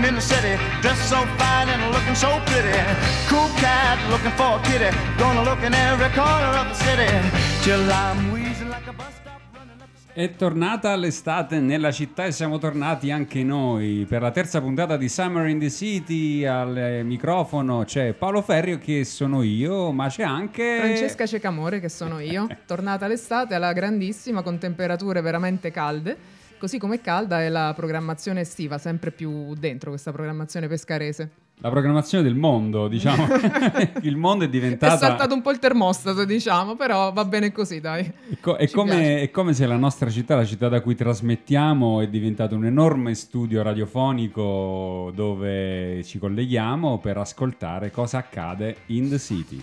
Meeting in the city, dressed so fine and looking so pretty. Cool cat, looking for a kitty, gonna look in every corner of the city till I'm wheezing like a bus stop. running up the stairs. È tornata l'estate nella città e siamo tornati anche noi per la terza puntata di Summer in the City. Al microfono c'è Paolo Ferrio che sono io, ma c'è anche Francesca Cecamore, che sono io, tornata l'estate alla grandissima con temperature veramente calde, così come è calda è la programmazione estiva, sempre più dentro questa programmazione pescarese. la programmazione del mondo, diciamo. Il mondo è È diventata saltato un po' il termostato, diciamo, però va bene così, dai. È, co- è come, è come se la nostra città, la città da cui trasmettiamo, è diventato un enorme studio radiofonico dove ci colleghiamo per ascoltare cosa accade in the city.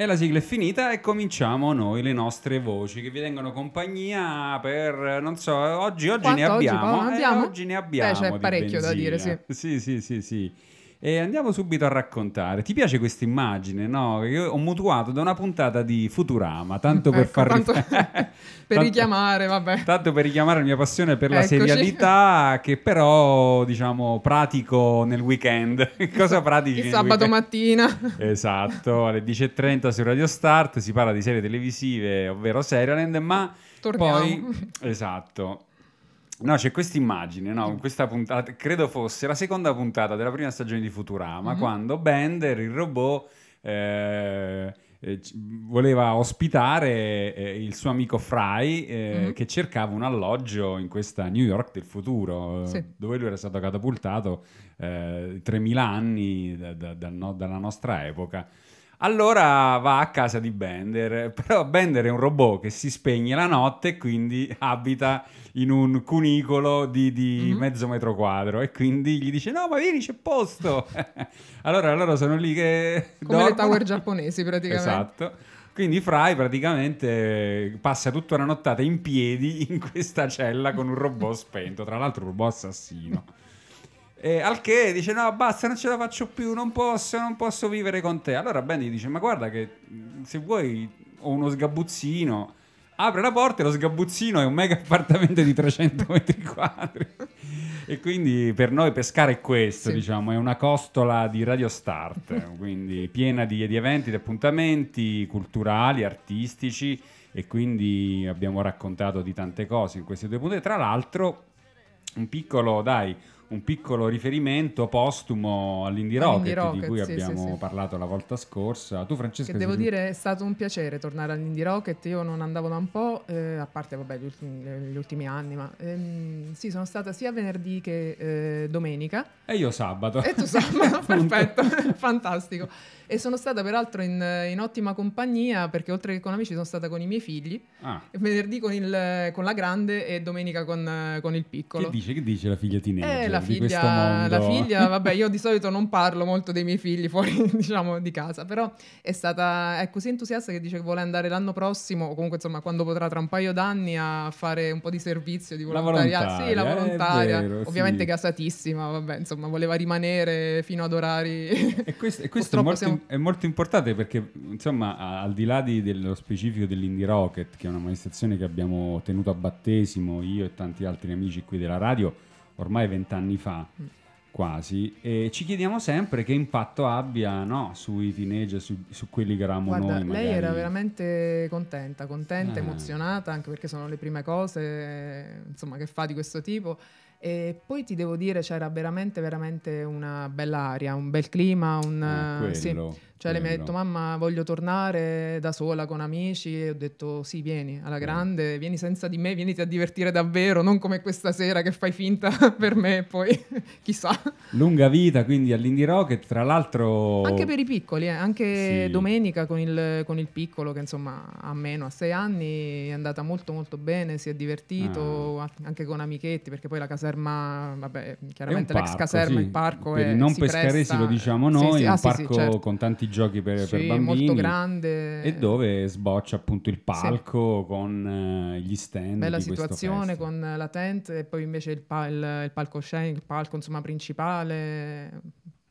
E la sigla è finita e cominciamo noi le nostre voci che vi tengono compagnia per, non so, oggi, oggi Quanto ne oggi, abbiamo. Paolo? eh, Abbiamo? oggi ne abbiamo. Beh, c'è parecchio da dire, benzina. Sì, sì, sì, sì. E andiamo subito a raccontare. Ti piace questa immagine, no? Io ho mutuato da una puntata di Futurama, tanto per Ecco, far tanto- rif- per tanto- richiamare, vabbè. Tanto per richiamare la mia passione per la Eccoci. serialità, che però, diciamo, pratico nel weekend. Cosa pratichi Il sabato weekend? mattina. Esatto, alle 10.30 su Radio Start si parla di serie televisive, ovvero Serialand, ma Torniamo. poi... Esatto. No, c'è questa immagine, no? Questa puntata, credo fosse la seconda puntata della prima stagione di Futurama, Mhm. quando Bender, il robot, eh, eh, voleva ospitare eh, il suo amico Fry, eh, Mhm. che cercava un alloggio in questa New York del futuro, eh, Sì. dove lui era stato catapultato eh, 3000 anni da- da- dal no- dalla nostra epoca. Allora va a casa di Bender, però Bender è un robot che si spegne la notte e quindi abita in un cunicolo di, di Mhm. mezzo metro quadro e quindi gli dice no ma vieni c'è posto. allora loro sono lì che... Come le dormono. tower giapponesi, praticamente. Esatto. Quindi Fry praticamente passa tutta una nottata in piedi in questa cella con un robot spento, tra l'altro un robot assassino. E al che dice no basta non ce la faccio più, non posso, non posso vivere con te. Allora Ben gli dice ma guarda che se vuoi ho uno sgabuzzino, apre la porta e lo sgabuzzino è un mega appartamento di 300 metri quadri. E quindi per noi pescare è questo, Sì. diciamo, è una costola di Radio Start, quindi piena di, di eventi, di appuntamenti culturali, artistici e quindi abbiamo raccontato di tante cose in queste due puntate. Tra l'altro, un piccolo, dai, un piccolo riferimento postumo all'Indie All'Indie Rocket, di Rocket, cui sì, abbiamo sì, sì. parlato la volta scorsa. Tu Francesca Che devo sei- dire è stato un piacere tornare all'Indie Rocket, io non andavo da un po', eh, a parte vabbè, gli, ultimi, gli ultimi anni, ma ehm, sì, sono stata sia venerdì che eh, domenica. E io sabato. E tu sabato, perfetto, fantastico. E sono stata peraltro in, in ottima compagnia perché oltre che con amici sono stata con i miei figli, Ah, venerdì con, il- con la grande e domenica con, eh, con il piccolo. che dice, che dice la figlia teenager Eh, la figlia, la figlia, vabbè, io di solito non parlo molto dei miei figli fuori, diciamo, di casa, però è stata, è così entusiasta che dice che vuole andare l'anno prossimo, o comunque insomma quando potrà tra un paio d'anni a fare un po' di servizio, di volontariato. Sì, la volontaria, è volontaria, vero, ovviamente sì. gasatissima, vabbè, insomma, voleva rimanere fino ad orari... E questo, e questo è, molto, siamo- è molto importante perché, insomma, al di là di- dello specifico dell'Indie Rocket, che è una manifestazione che abbiamo tenuto a battesimo io e tanti altri amici qui della radio ormai vent'anni fa, quasi, e ci chiediamo sempre che impatto abbia no, sui teenager, su, su quelli che eravamo Guarda, noi. lei era magari. veramente contenta, contenta, Ah. emozionata, anche perché sono le prime cose eh, insomma, che fa di questo tipo. E poi ti devo dire, c'era veramente, veramente una bella aria, un bel clima, un, Ah, eh, sì. quello, Cioè lei mi ha detto mamma voglio tornare da sola con amici e ho detto sì vieni alla grande, vieni senza di me, vieniti a divertire davvero, non come questa sera che fai finta per me e poi chissà. Lunga vita quindi all'Indie Rocket, tra l'altro... Anche per i piccoli, eh, anche Sì. domenica con il, con il piccolo che insomma ha meno, a sei anni, è andata molto molto bene, si è divertito a- anche con amichetti perché poi la caserma, vabbè, chiaramente un l'ex parco, caserma, sì. il parco Per è, i non si pescaresi presta- lo diciamo Sì, noi, sì, è ah, un sì, sì, parco certo. con tanti giochi per, per Sì, bambini. molto grande. E dove sboccia appunto il palco con eh, gli stand. Bella situazione con la tent e poi invece il, pa- il- il palcoscenico, il palco insomma principale,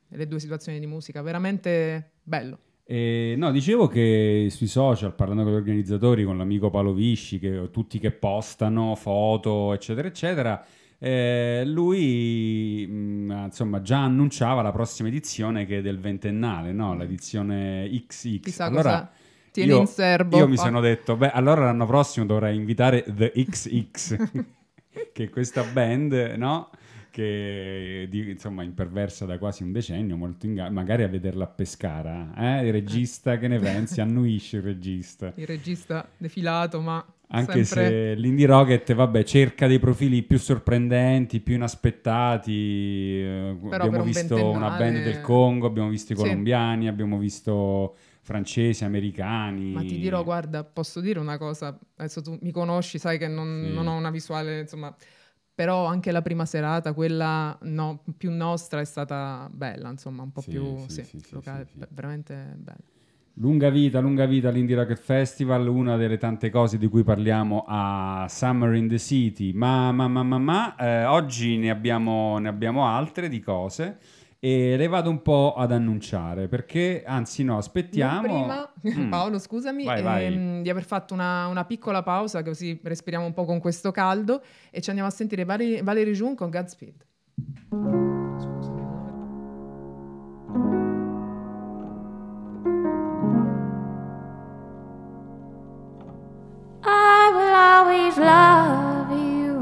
le due situazioni di musica, veramente bello. E, no, dicevo che sui social, parlando con gli organizzatori, con l'amico Paolo Visci, che, tutti che postano foto, eccetera, eccetera, eh, lui mh, insomma già annunciava la prossima edizione che è del ventennale, no? l'edizione XX. Chissà allora, cosa tiene io, in serbo. io mi sono detto, beh, allora l'anno prossimo dovrei invitare The XX, che è questa band, no? Che di- insomma imperversa da quasi un decennio, molto in ga- magari a vederla a Pescara, eh? il regista che ne pensi? Annuisce il regista. il regista defilato, ma Anche sempre... se l'Indie Rocket, vabbè, cerca dei profili più sorprendenti, più inaspettati. eh, per abbiamo un visto una band ventennale- del Congo, abbiamo visto i Sì. colombiani, abbiamo visto francesi, americani. Ma ti dirò, guarda, posso dire una cosa, adesso tu mi conosci, sai che non, Sì. non ho una visuale, insomma, però anche la prima serata, quella no- più nostra, è stata bella, insomma, un po' Sì, più sì, sì, locale, veramente bella. Lunga vita, lunga vita all'Indie Rocket Festival, una delle tante cose di cui parliamo a Summer in the City, ma, ma, ma, ma, ma, eh, oggi ne abbiamo, ne abbiamo altre di cose e le vado un po' ad annunciare perché, anzi no, aspettiamo... Non prima, Mm. Paolo, scusami, Vai, vai. ehm, di aver fatto una, una piccola pausa, così respiriamo un po' con questo caldo e ci andiamo a sentire Valerie, Valerie June con Godspeed. Always love you.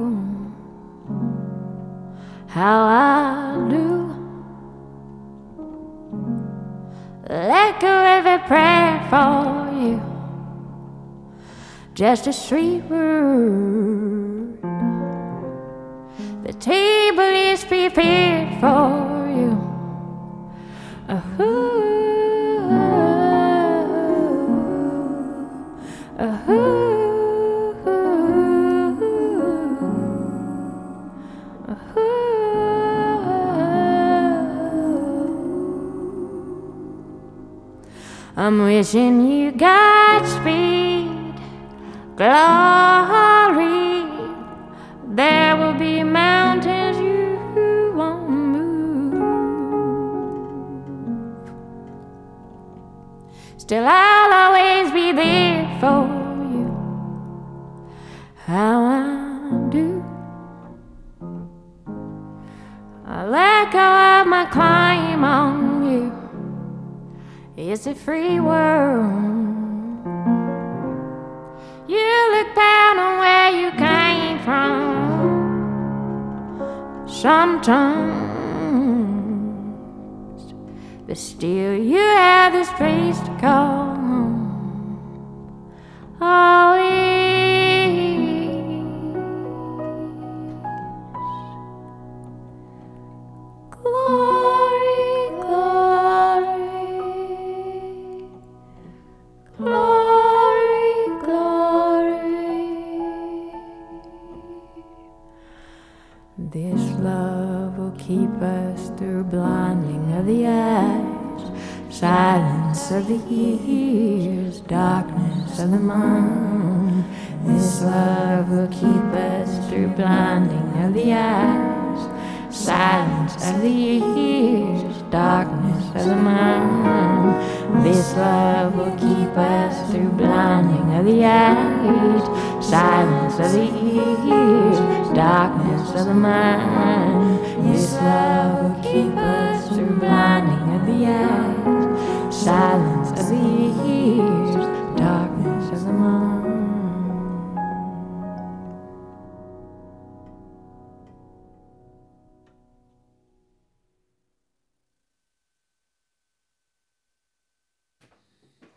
How I do. Let go every prayer for you. Just a sweet word. The table is prepared for you. Uh-huh. I'm wishing you Godspeed, glory. There will be mountains you won't move. Still, I'll always be there for you. How I do. I let go of my climb on. It's a free world. You look down on where you came from. Sometimes, but still, you have this place to call home. Oh, silence of the ears, darkness of the mind. This love will keep us through blinding of the eyes, silence of the ears, darkness of the mind. This love will keep us through blinding of the eyes, silence of the ears, darkness of the mind. This love will keep us through blinding of the eyes, silence of the ears, darkness of the mind.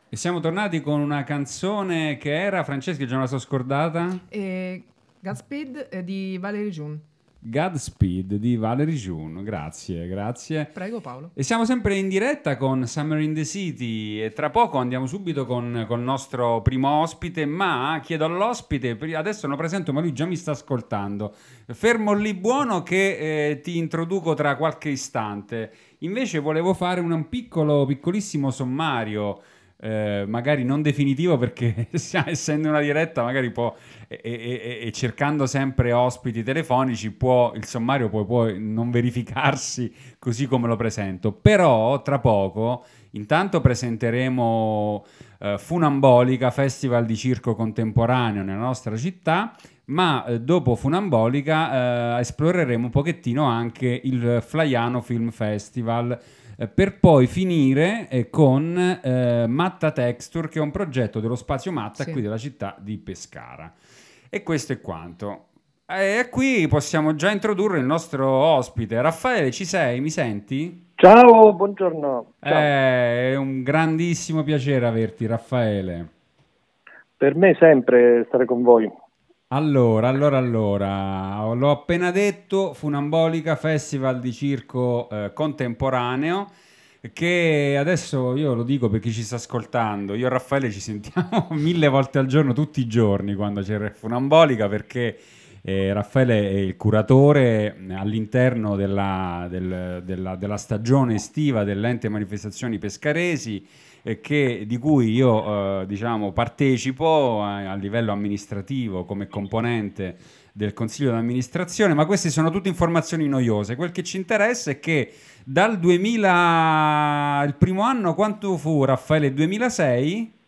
E siamo tornati con una canzone che era, Francesca, già me la sono scordata? E Godspeed eh, di Valerie June. Godspeed di Valerie June, grazie, grazie. Prego Paolo. E siamo sempre in diretta con Summer in the City e tra poco andiamo subito con, con il nostro primo ospite, ma chiedo all'ospite, adesso lo presento ma lui già mi sta ascoltando, fermo lì buono che eh, ti introduco tra qualche istante. Invece volevo fare un piccolo, piccolissimo sommario eh, magari non definitivo perché essendo una diretta magari può e, e, e, cercando sempre ospiti telefonici può il sommario può, può non verificarsi così come lo presento. Però tra poco intanto presenteremo eh, Funambolica Festival di Circo Contemporaneo nella nostra città ma eh, dopo Funambolica eh, esploreremo un pochettino anche il Flaiano Film Festival eh, per poi finire eh, con eh, Matta Texture, che è un progetto dello Spazio Matta Sì. qui della città di Pescara. E questo è quanto. E qui possiamo già introdurre il nostro ospite. Raffaele, ci sei? Mi senti? Ciao, buongiorno. Ciao. Eh, è un grandissimo piacere averti, Raffaele. Per me sempre stare con voi. Allora, allora, allora, l'ho appena detto, Funambolica Festival di Circo eh, Contemporaneo, che adesso io lo dico per chi ci sta ascoltando, io e Raffaele ci sentiamo mille volte al giorno, tutti i giorni quando c'è Funambolica, perché eh, Raffaele è il curatore all'interno della, del- della- della stagione estiva dell'ente manifestazioni pescaresi che- di cui io eh, diciamo, partecipo eh, a livello amministrativo come componente del consiglio d'amministrazione, ma queste sono tutte informazioni noiose. Quel che ci interessa è che dal 2000, il primo anno quanto fu Raffaele? 2006?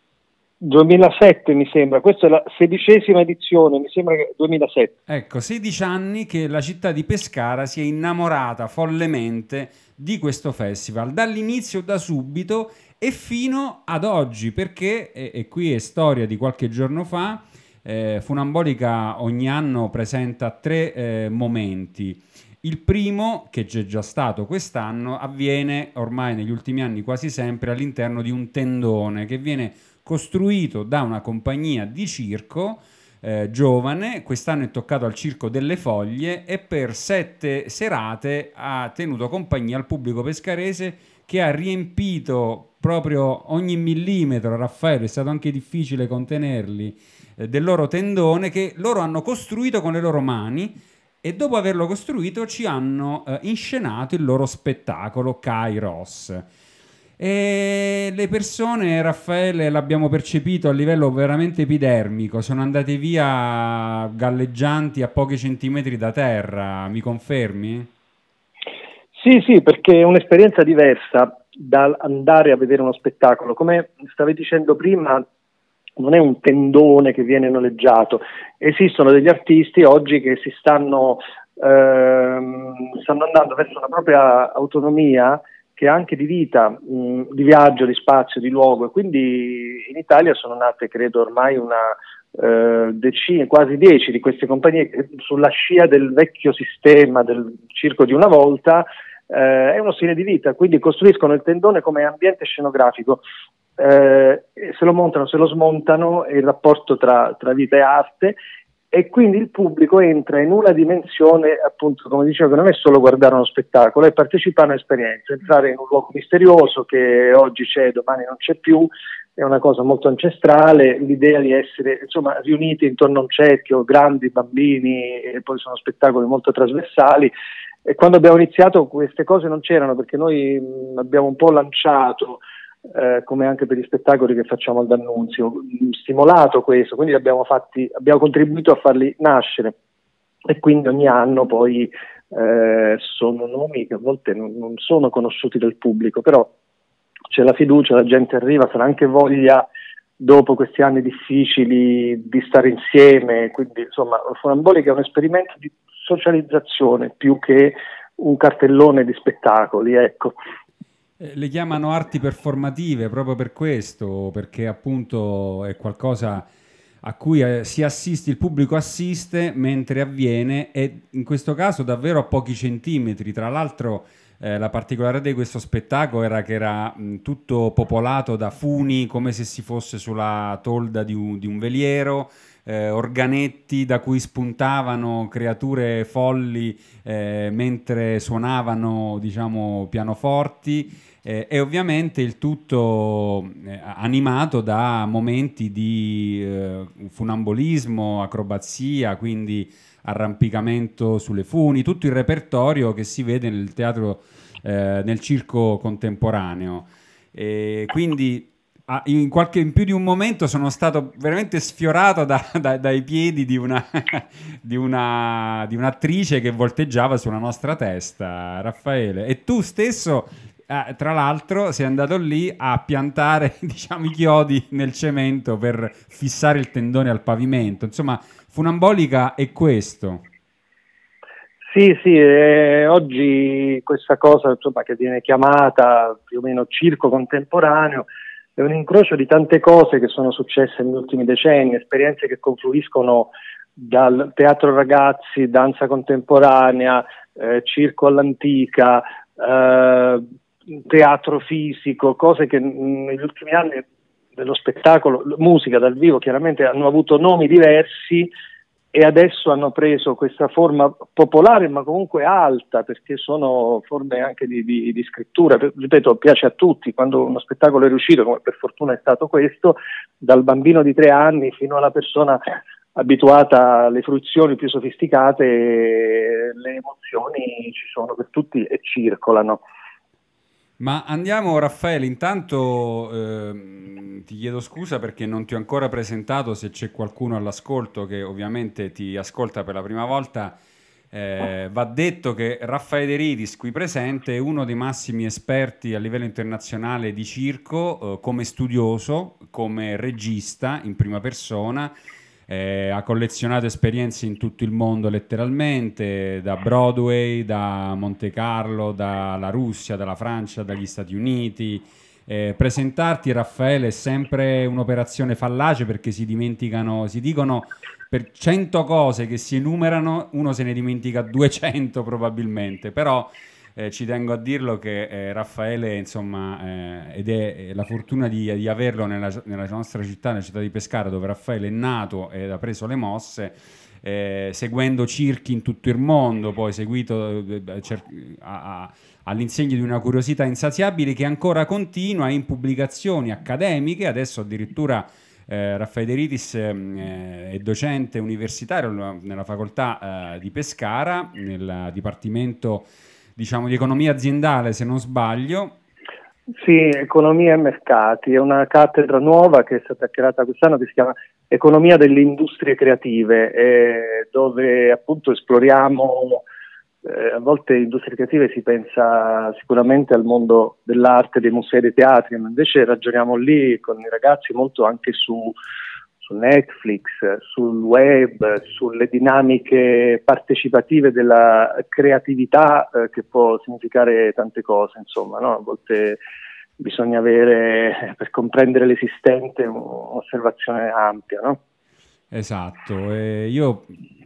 2007 mi sembra, questa è la sedicesima edizione, mi sembra che 2007. Ecco, 16 anni che la città di Pescara si è innamorata follemente di questo festival, dall'inizio, da subito e fino ad oggi, perché, e, e qui è storia di qualche giorno fa, eh, Funambolica ogni anno presenta tre eh, momenti. Il primo, che c'è già stato quest'anno, avviene ormai negli ultimi anni quasi sempre all'interno di un tendone che viene costruito da una compagnia di circo eh, giovane, quest'anno è toccato al Circo delle Foglie e per sette serate ha tenuto compagnia al pubblico pescarese che ha riempito proprio ogni millimetro, Raffaele, è stato anche difficile contenerli, eh, del loro tendone che loro hanno costruito con le loro mani e dopo averlo costruito ci hanno eh, inscenato il loro spettacolo Kairos. E le persone, Raffaele, l'abbiamo percepito a livello veramente epidermico, sono andate via galleggianti a pochi centimetri da terra, mi confermi? Sì, sì, perché è un'esperienza diversa dall'andare a vedere uno spettacolo. Come stavi dicendo prima, non è un tendone che viene noleggiato, esistono degli artisti oggi che si stanno, ehm, stanno andando verso una propria autonomia che è anche di vita, mh, di viaggio, di spazio, di luogo e quindi in Italia sono nate credo ormai una eh, decine, quasi dieci di queste compagnie sulla scia del vecchio sistema del circo di una volta eh, è uno stile di vita, quindi costruiscono il tendone come ambiente scenografico, eh, se lo montano, se lo smontano, il rapporto tra, tra vita e arte e quindi il pubblico entra in una dimensione, appunto, come dicevo, che non è solo guardare uno spettacolo, è partecipare a un'esperienza, entrare in un luogo misterioso che oggi c'è, domani non c'è più, è una cosa molto ancestrale, l'idea di essere insomma, riuniti intorno a un cerchio, grandi bambini, e poi sono spettacoli molto trasversali. E quando abbiamo iniziato queste cose non c'erano perché noi abbiamo un po' lanciato, eh, come anche per gli spettacoli che facciamo al D'Annunzio, stimolato questo, quindi abbiamo, fatti, abbiamo contribuito a farli nascere. E quindi ogni anno poi eh, sono nomi che a volte non, non sono conosciuti dal pubblico, però c'è la fiducia, la gente arriva, sarà anche voglia dopo questi anni difficili di stare insieme, quindi insomma Funambolica è un esperimento di socializzazione più che un cartellone di spettacoli, ecco. Eh, le chiamano arti performative proprio per questo, perché appunto è qualcosa a cui eh, si assiste, il pubblico assiste mentre avviene e in questo caso davvero a pochi centimetri. Tra l'altro eh, la particolarità di questo spettacolo era che era mh, tutto popolato da funi come se si fosse sulla tolda di un, di un veliero. Eh, organetti da cui spuntavano creature folli eh, mentre suonavano diciamo pianoforti eh, e ovviamente il tutto eh, animato da momenti di eh, funambolismo, acrobazia, quindi arrampicamento sulle funi, tutto il repertorio che si vede nel teatro, eh, nel circo contemporaneo. E quindi in, qualche, in, più di un momento sono stato veramente sfiorato da, da, dai piedi di, una, di, una, di un'attrice che volteggiava sulla nostra testa, Raffaele. E tu stesso eh, tra l'altro sei andato lì a piantare diciamo, i chiodi nel cemento per fissare il tendone al pavimento. Insomma, funambolica è questo. Sì, sì, eh, oggi questa cosa insomma, che viene chiamata più o meno circo contemporaneo è un incrocio di tante cose che sono successe negli ultimi decenni, esperienze che confluiscono dal teatro ragazzi, danza contemporanea, eh, circo all'antica, eh, teatro fisico, cose che negli ultimi anni dello spettacolo, musica dal vivo chiaramente hanno avuto nomi diversi e adesso hanno preso questa forma popolare ma comunque alta perché sono forme anche di, di, di scrittura, ripeto piace a tutti, quando uno spettacolo è riuscito come per fortuna è stato questo, dal bambino di tre anni fino alla persona abituata alle fruizioni più sofisticate, le emozioni ci sono per tutti e circolano. Ma andiamo Raffaele, intanto eh, ti chiedo scusa perché non ti ho ancora presentato se c'è qualcuno all'ascolto che ovviamente ti ascolta per la prima volta. Eh, va detto che Raffaele De Ritis, qui presente, è uno dei massimi esperti a livello internazionale di circo eh, come studioso, come regista in prima persona eh, ha collezionato esperienze in tutto il mondo letteralmente, da Broadway, da Monte Carlo, dalla Russia, dalla Francia, dagli Stati Uniti. Eh, presentarti Raffaele è sempre un'operazione fallace perché si dimenticano, si dicono per 100 cose che si enumerano, uno se ne dimentica 200 probabilmente, però eh, ci tengo a dirlo che eh, Raffaele, insomma, eh, ed è la fortuna di, di averlo nella, nella, nostra città, nella città di Pescara, dove Raffaele è nato ed ha preso le mosse. Eh, seguendo circhi in tutto il mondo, poi seguito eh, cer- a, a, all'insegno di una curiosità insaziabile che ancora continua in pubblicazioni accademiche, adesso addirittura eh, Raffaele Ritis eh, è docente universitario nella facoltà eh, di Pescara, nel dipartimento diciamo, di economia aziendale, se non sbaglio. Sì, economia e mercati, è una cattedra nuova che è stata creata quest'anno che si chiama Economia delle industrie creative, eh, dove appunto esploriamo, eh, a volte industrie creative si pensa sicuramente al mondo dell'arte, dei musei, dei teatri, ma invece ragioniamo lì con i ragazzi molto anche su su Netflix, sul web, sulle dinamiche partecipative della creatività eh, che può significare tante cose, insomma, no? a volte bisogna avere per comprendere l'esistente un'osservazione ampia. No? Esatto, e io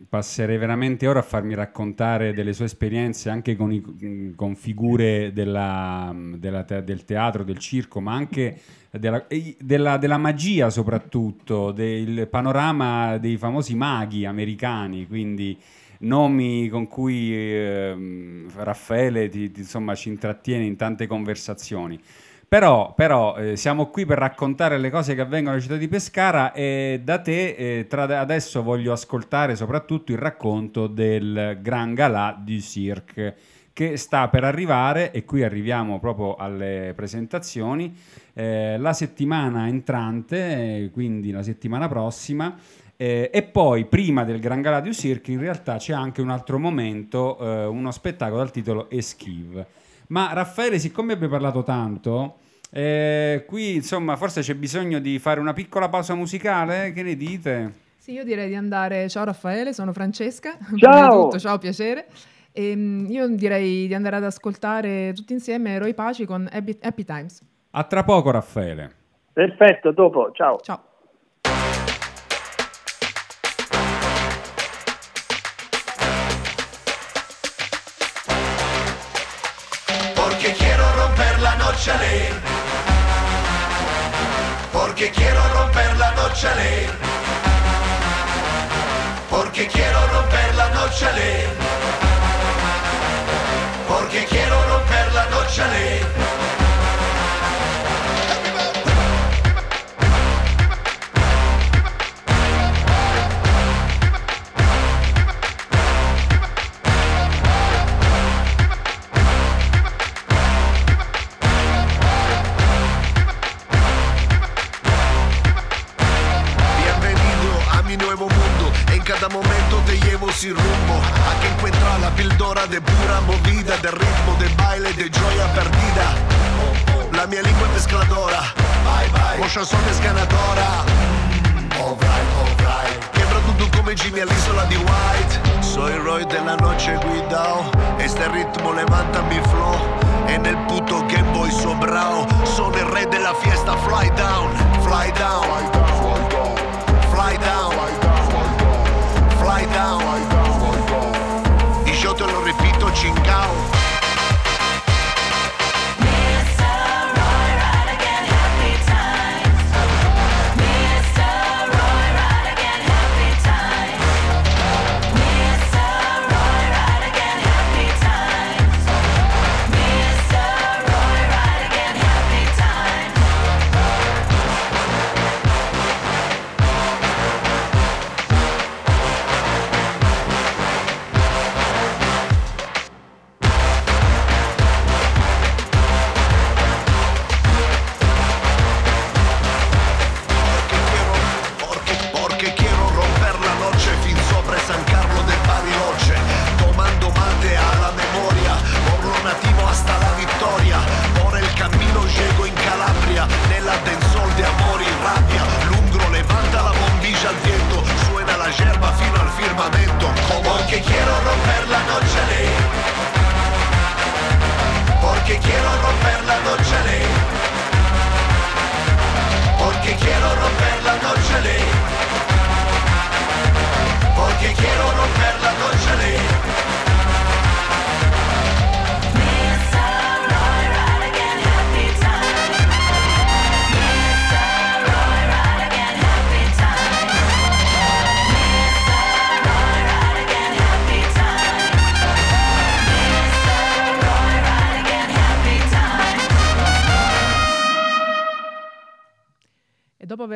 passerei veramente ora a farmi raccontare delle sue esperienze anche con, i, con figure della, della, del teatro, del circo, ma anche della, della, della, magia soprattutto, del panorama dei famosi maghi americani, quindi nomi con cui eh, Raffaele ti, ti, insomma, ci intrattiene in tante conversazioni. Però, però eh, siamo qui per raccontare le cose che avvengono nella città di Pescara e da te eh, tra adesso voglio ascoltare soprattutto il racconto del Gran Galà du Cirque che sta per arrivare e qui arriviamo proprio alle presentazioni eh, la settimana entrante, eh, quindi la settimana prossima eh, e poi prima del Gran Galà du Cirque in realtà c'è anche un altro momento, eh, uno spettacolo dal titolo Esquive. Ma Raffaele, siccome abbiamo parlato tanto, eh, qui insomma forse c'è bisogno di fare una piccola pausa musicale, che ne dite? Sì, io direi di andare. Ciao Raffaele, sono Francesca. Ciao. tutto, ciao, piacere. Ehm, io direi di andare ad ascoltare tutti insieme Roy Paci con Happy, Happy Times. A tra poco, Raffaele. Perfetto, dopo, ciao. Ciao. Ley. Porque quiero romper la ley. Porque quiero romper la ley. Porque quiero romper la noche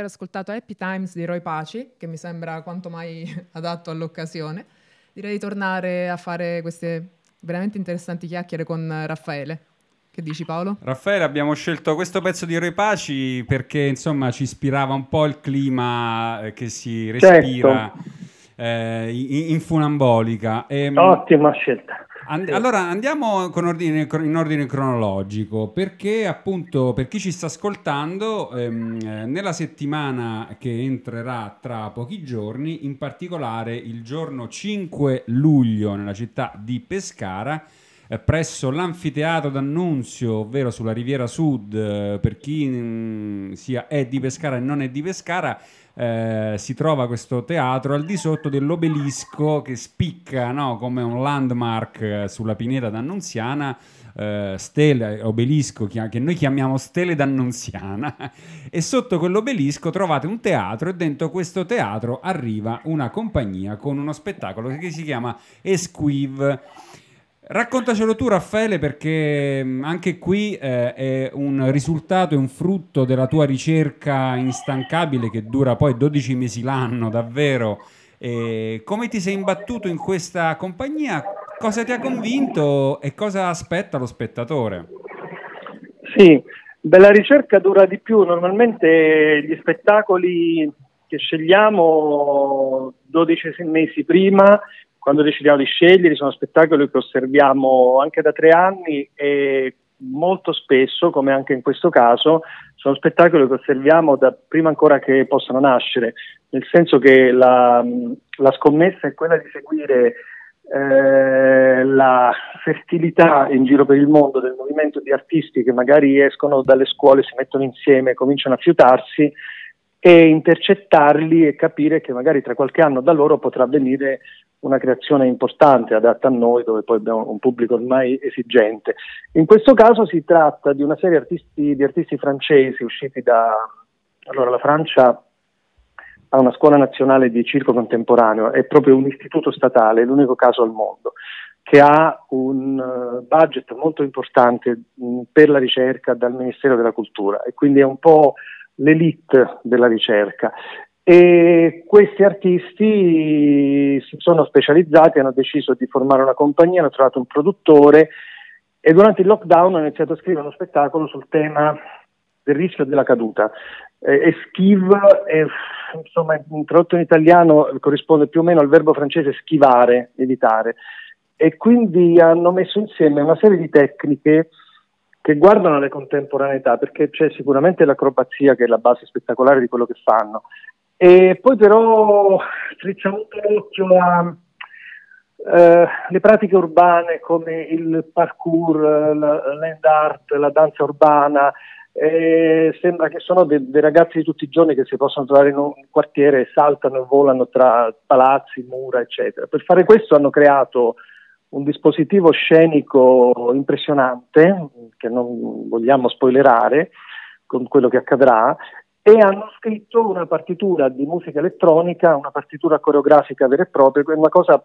aver ascoltato Happy Times di Roy Paci, che mi sembra quanto mai adatto all'occasione, direi di tornare a fare queste veramente interessanti chiacchiere con Raffaele. Che dici Paolo? Raffaele, abbiamo scelto questo pezzo di Re Paci perché insomma ci ispirava un po' il clima eh, che si respira eh, in, in funambolica. Ehm, Ottima scelta. And-. Allora andiamo ordine- in ordine cronologico perché appunto per chi ci sta ascoltando ehm, eh, nella settimana che entrerà tra pochi giorni, in particolare il giorno 5 luglio nella città di Pescara, eh, presso l'anfiteatro d'Annunzio, ovvero sulla Riviera Sud, eh, per chi mm, sia è di Pescara e non è di Pescara, eh, si trova questo teatro al di sotto dell'obelisco che spicca no, come un landmark eh, sulla pineta d'Annunziana, eh, stele, obelisco che noi chiamiamo stele d'Annunziana e sotto quell'obelisco trovate un teatro e dentro questo teatro arriva una compagnia con uno spettacolo che si chiama Esquive. Raccontacelo tu Raffaele perché mh, anche qui eh, è un risultato, è un frutto della tua ricerca instancabile che dura poi 12 mesi l'anno davvero. E come ti sei imbattuto in questa compagnia? Cosa ti ha convinto e cosa aspetta lo spettatore? Sì, beh, la ricerca dura di più. Normalmente gli spettacoli che scegliamo 12 mesi prima, quando decidiamo di scegliere, sono spettacoli che osserviamo anche da tre anni e molto spesso, come anche in questo caso, sono spettacoli che osserviamo da prima ancora che possano nascere, nel senso che la, la scommessa è quella di seguire eh, la fertilità in giro per il mondo del movimento di artisti che magari escono dalle scuole, si mettono insieme, cominciano a fiutarsi e intercettarli e capire che magari tra qualche anno da loro potrà venire una creazione importante adatta a noi, dove poi abbiamo un pubblico ormai esigente. In questo caso si tratta di una serie artisti, di artisti francesi usciti da... Allora, la Francia ha una scuola nazionale di circo contemporaneo, è proprio un istituto statale, l'unico caso al mondo, che ha un uh, budget molto importante mh, per la ricerca dal Ministero della Cultura e quindi è un po' l'elite della ricerca e questi artisti si sono specializzati, hanno deciso di formare una compagnia, hanno trovato un produttore e durante il lockdown hanno iniziato a scrivere uno spettacolo sul tema del rischio della caduta. Eh, esquive, è, insomma, tradotto in italiano corrisponde più o meno al verbo francese schivare, evitare. E quindi hanno messo insieme una serie di tecniche che guardano alle contemporaneità, perché c'è sicuramente l'acrobazia che è la base spettacolare di quello che fanno, e poi però strizziamo l'occhio a eh, le pratiche urbane come il parkour, la land art, la danza urbana, eh, sembra che sono dei, dei, ragazzi di tutti i giorni che si possono trovare in un quartiere, saltano e volano tra palazzi, mura, eccetera. Per fare questo hanno creato un dispositivo scenico impressionante, che non vogliamo spoilerare con quello che accadrà, e hanno scritto una partitura di musica elettronica, una partitura coreografica vera e propria, una cosa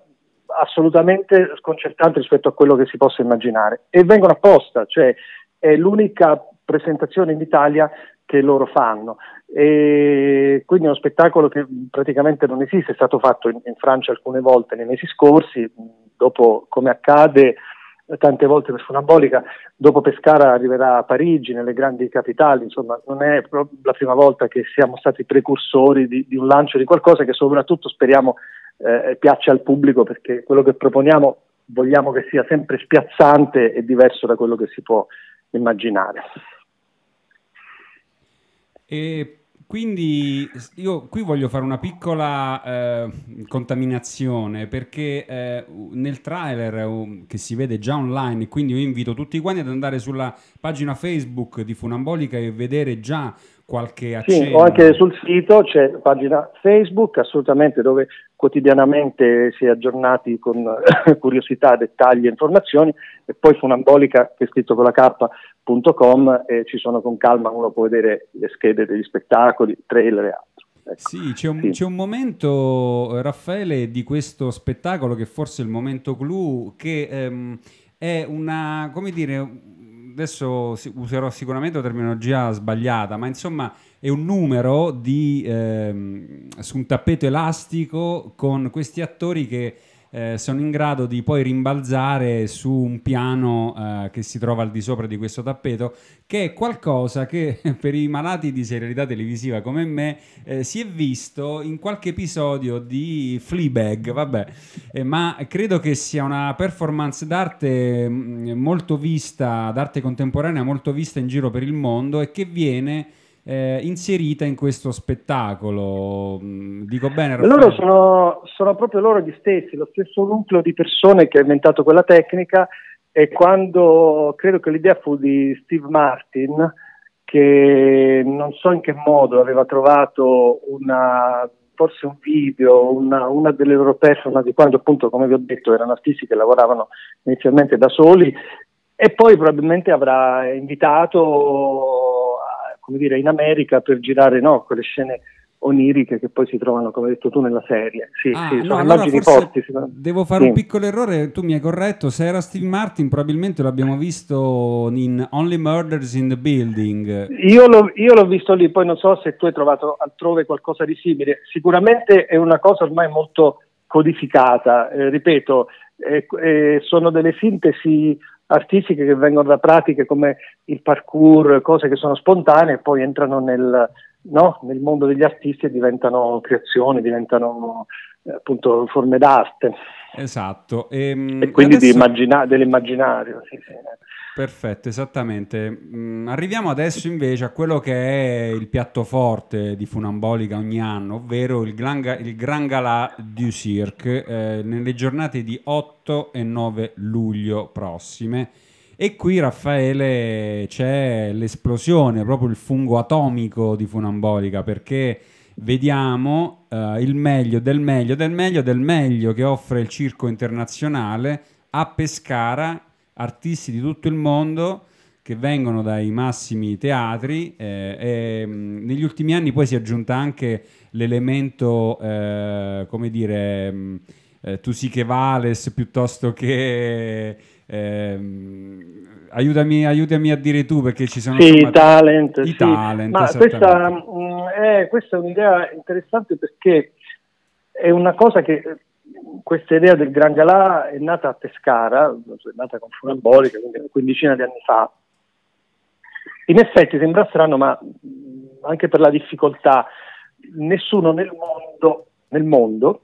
assolutamente sconcertante rispetto a quello che si possa immaginare. E vengono apposta, cioè è l'unica presentazione in Italia che loro fanno. E quindi è uno spettacolo che praticamente non esiste, è stato fatto in, in Francia alcune volte nei mesi scorsi, dopo come accade tante volte per Funambolica, dopo Pescara arriverà a Parigi, nelle grandi capitali, insomma non è la prima volta che siamo stati precursori di, di un lancio di qualcosa che soprattutto speriamo eh, piaccia al pubblico perché quello che proponiamo vogliamo che sia sempre spiazzante e diverso da quello che si può immaginare. E quindi io qui voglio fare una piccola eh, contaminazione perché eh, nel trailer uh, che si vede già online, quindi io invito tutti quanti ad andare sulla pagina Facebook di Funambolica e vedere già qualche accenno. Sì, o anche sul sito c'è la pagina Facebook, assolutamente, dove quotidianamente si è aggiornati con curiosità, dettagli e informazioni, e poi Funambolica, che è scritto con la K.com, e ci sono con calma, uno può vedere le schede degli spettacoli, trailer e altro. Ecco. Sì, c'è un, sì. c'è un, momento, Raffaele, di questo spettacolo che forse è il momento clou, che ehm, è una, come dire, adesso userò sicuramente una terminologia sbagliata, ma insomma è un numero di, ehm, su un tappeto elastico con questi attori che eh, sono in grado di poi rimbalzare su un piano eh, che si trova al di sopra di questo tappeto, che è qualcosa che per i malati di serialità televisiva come me eh, si è visto in qualche episodio di Fleabag, vabbè, eh, ma credo che sia una performance d'arte mm, molto vista, d'arte contemporanea molto vista in giro per il mondo e che viene eh, inserita in questo spettacolo. Mm, dico bene, Raffaele? Loro sono, sono proprio loro gli stessi, lo stesso nucleo di persone che ha inventato quella tecnica e quando credo che l'idea fu di Steve Martin, che non so in che modo aveva trovato una, forse un video, una, una delle loro persone di quando appunto, come vi ho detto, erano artisti che lavoravano inizialmente da soli e poi probabilmente avrà invitato come dire, in America per girare no, quelle scene oniriche che poi si trovano, come hai detto tu, nella serie. Sì, ah, sì, no, sono allora forti. Devo fare sì. un piccolo errore, tu mi hai corretto, se era Steve Martin probabilmente l'abbiamo visto in Only Murders in the Building. Io l'ho, io l'ho visto lì, poi non so se tu hai trovato altrove qualcosa di simile. Sicuramente è una cosa ormai molto codificata, eh, ripeto, eh, eh, sono delle sintesi artistiche che vengono da pratiche come il parkour, cose che sono spontanee e poi entrano nel, no, nel mondo degli artisti e diventano creazioni, diventano appunto forme d'arte. Esatto. Ehm, E, quindi di adesso- immagina- dell'immaginario. sì, sì. Perfetto, esattamente. Mm, arriviamo adesso invece a quello che è il piatto forte di Funambolica ogni anno, ovvero il Gran, Ga- il Gran Galà du Cirque eh, nelle giornate di 8 e 9 luglio prossime. E qui, Raffaele, c'è l'esplosione, proprio il fungo atomico di Funambolica, perché vediamo eh, il meglio del meglio del meglio del meglio che offre il circo internazionale a Pescara, artisti di tutto il mondo che vengono dai massimi teatri eh, e mh, negli ultimi anni poi si è aggiunta anche l'elemento, eh, come dire, mh, eh, tu sì che vales piuttosto che... ehm, aiutami, aiutami a dire tu perché ci sono Sì, i talent. i sì. talent, Ma questa, mh, è, questa è un'idea interessante perché è una cosa che questa idea del Gran Galà è nata a Pescara, è nata con Funambolica, quindi una quindicina di anni fa. In effetti sembra strano, ma mh, anche per la difficoltà, nessuno nel mondo, nel mondo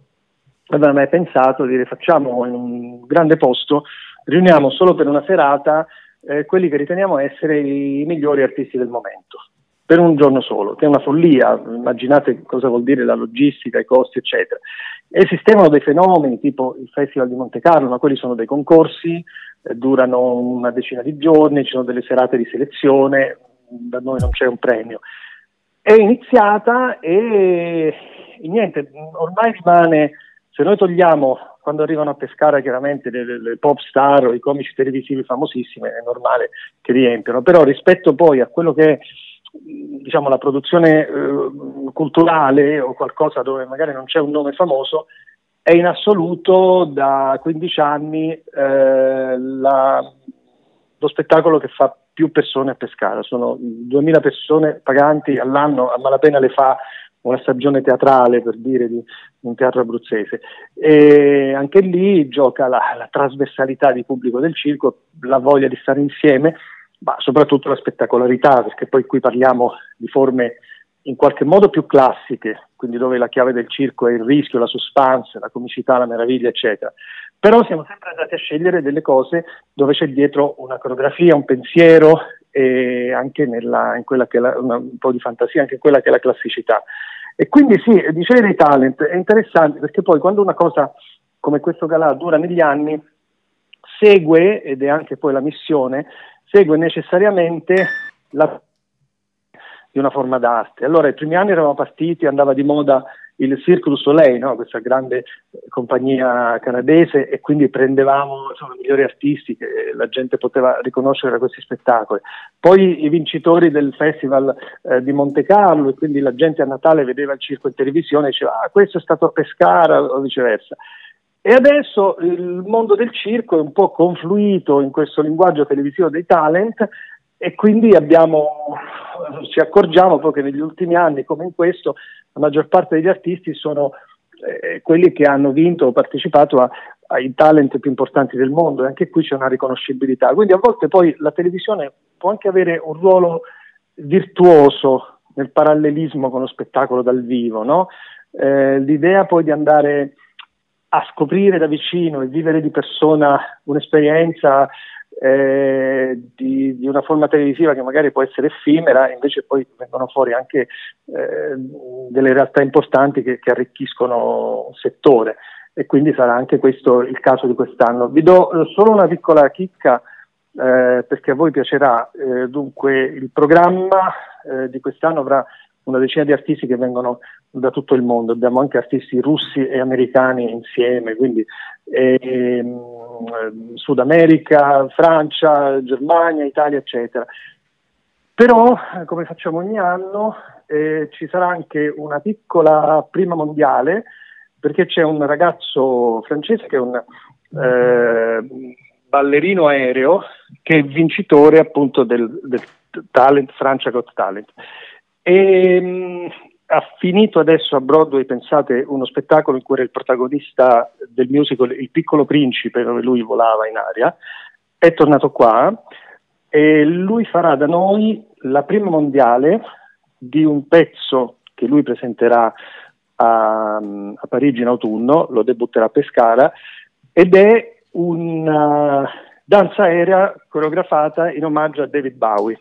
aveva mai pensato di dire facciamo in un grande posto, riuniamo solo per una serata eh, quelli che riteniamo essere i migliori artisti del momento, per un giorno solo, che è una follia, immaginate cosa vuol dire la logistica, i costi, eccetera. Esistevano dei fenomeni tipo il Festival di Monte Carlo, ma quelli sono dei concorsi, eh, durano una decina di giorni, ci sono delle serate di selezione, da noi non c'è un premio. È iniziata e, e niente, ormai rimane, se noi togliamo quando arrivano a Pescara chiaramente le, le- le pop star o i comici televisivi famosissimi, è normale che riempiano, però rispetto poi a quello che è diciamo, la produzione eh, culturale o qualcosa dove magari non c'è un nome famoso, è in assoluto da 15 anni eh, la- lo spettacolo che fa più persone a Pescara. Sono 2000 persone paganti all'anno, a malapena le fa una stagione teatrale per dire di un teatro abruzzese. E anche lì gioca la, la trasversalità di pubblico del circo, la voglia di stare insieme, ma soprattutto la spettacolarità, perché poi qui parliamo di forme in qualche modo più classiche, quindi dove la chiave del circo è il rischio, la suspense, la comicità, la meraviglia, eccetera. Però siamo sempre andati a scegliere delle cose dove c'è dietro una coreografia, un pensiero e anche nella, in quella che è la, una- un po' di fantasia, anche in quella che è la classicità. E quindi sì, dicevi dei talent, è interessante perché poi quando una cosa come questo galà dura negli anni, segue, ed è anche poi la missione, segue necessariamente la di una forma d'arte. Allora, i primi anni eravamo partiti, andava di moda il Cirque du Soleil, no? questa grande compagnia canadese, e quindi prendevamo insomma, i migliori artisti che la gente poteva riconoscere da questi spettacoli. Poi i vincitori del Festival eh, di Monte Carlo, e quindi la gente a Natale vedeva il circo in televisione e diceva: Ah, questo è stato a Pescara, o viceversa. E adesso il mondo del circo è un po' confluito in questo linguaggio televisivo dei talent e quindi abbiamo, ci accorgiamo poi che negli ultimi anni, come in questo, la maggior parte degli artisti sono eh, quelli che hanno vinto o partecipato a- ai talent più importanti del mondo e anche qui c'è una riconoscibilità. Quindi a volte poi la televisione può anche avere un ruolo virtuoso nel parallelismo con lo spettacolo dal vivo, no? Eh, l'idea poi di andare a scoprire da vicino e vivere di persona un'esperienza eh, di, di una forma televisiva che magari può essere effimera, invece poi vengono fuori anche eh, delle realtà importanti che, che arricchiscono un settore e quindi sarà anche questo il caso di quest'anno. Vi do eh, solo una piccola chicca eh, perché a voi piacerà. Eh, dunque, il programma eh, di quest'anno avrà una decina di artisti che vengono da tutto il mondo, abbiamo anche artisti russi e americani insieme, quindi ehm, Sud America, Francia, Germania, Italia, eccetera. Però, come facciamo ogni anno, eh, ci sarà anche una piccola prima mondiale, perché c'è un ragazzo francese che è un eh, ballerino aereo che è vincitore appunto del, del Talent Francia Got Talent. E, mh, ha finito adesso a Broadway, pensate, uno spettacolo in cui era il protagonista del musical Il piccolo principe, dove lui volava in aria, è tornato qua e lui farà da noi la prima mondiale di un pezzo che lui presenterà a, a Parigi in autunno, lo debutterà a Pescara ed è una danza aerea coreografata in omaggio a David Bowie.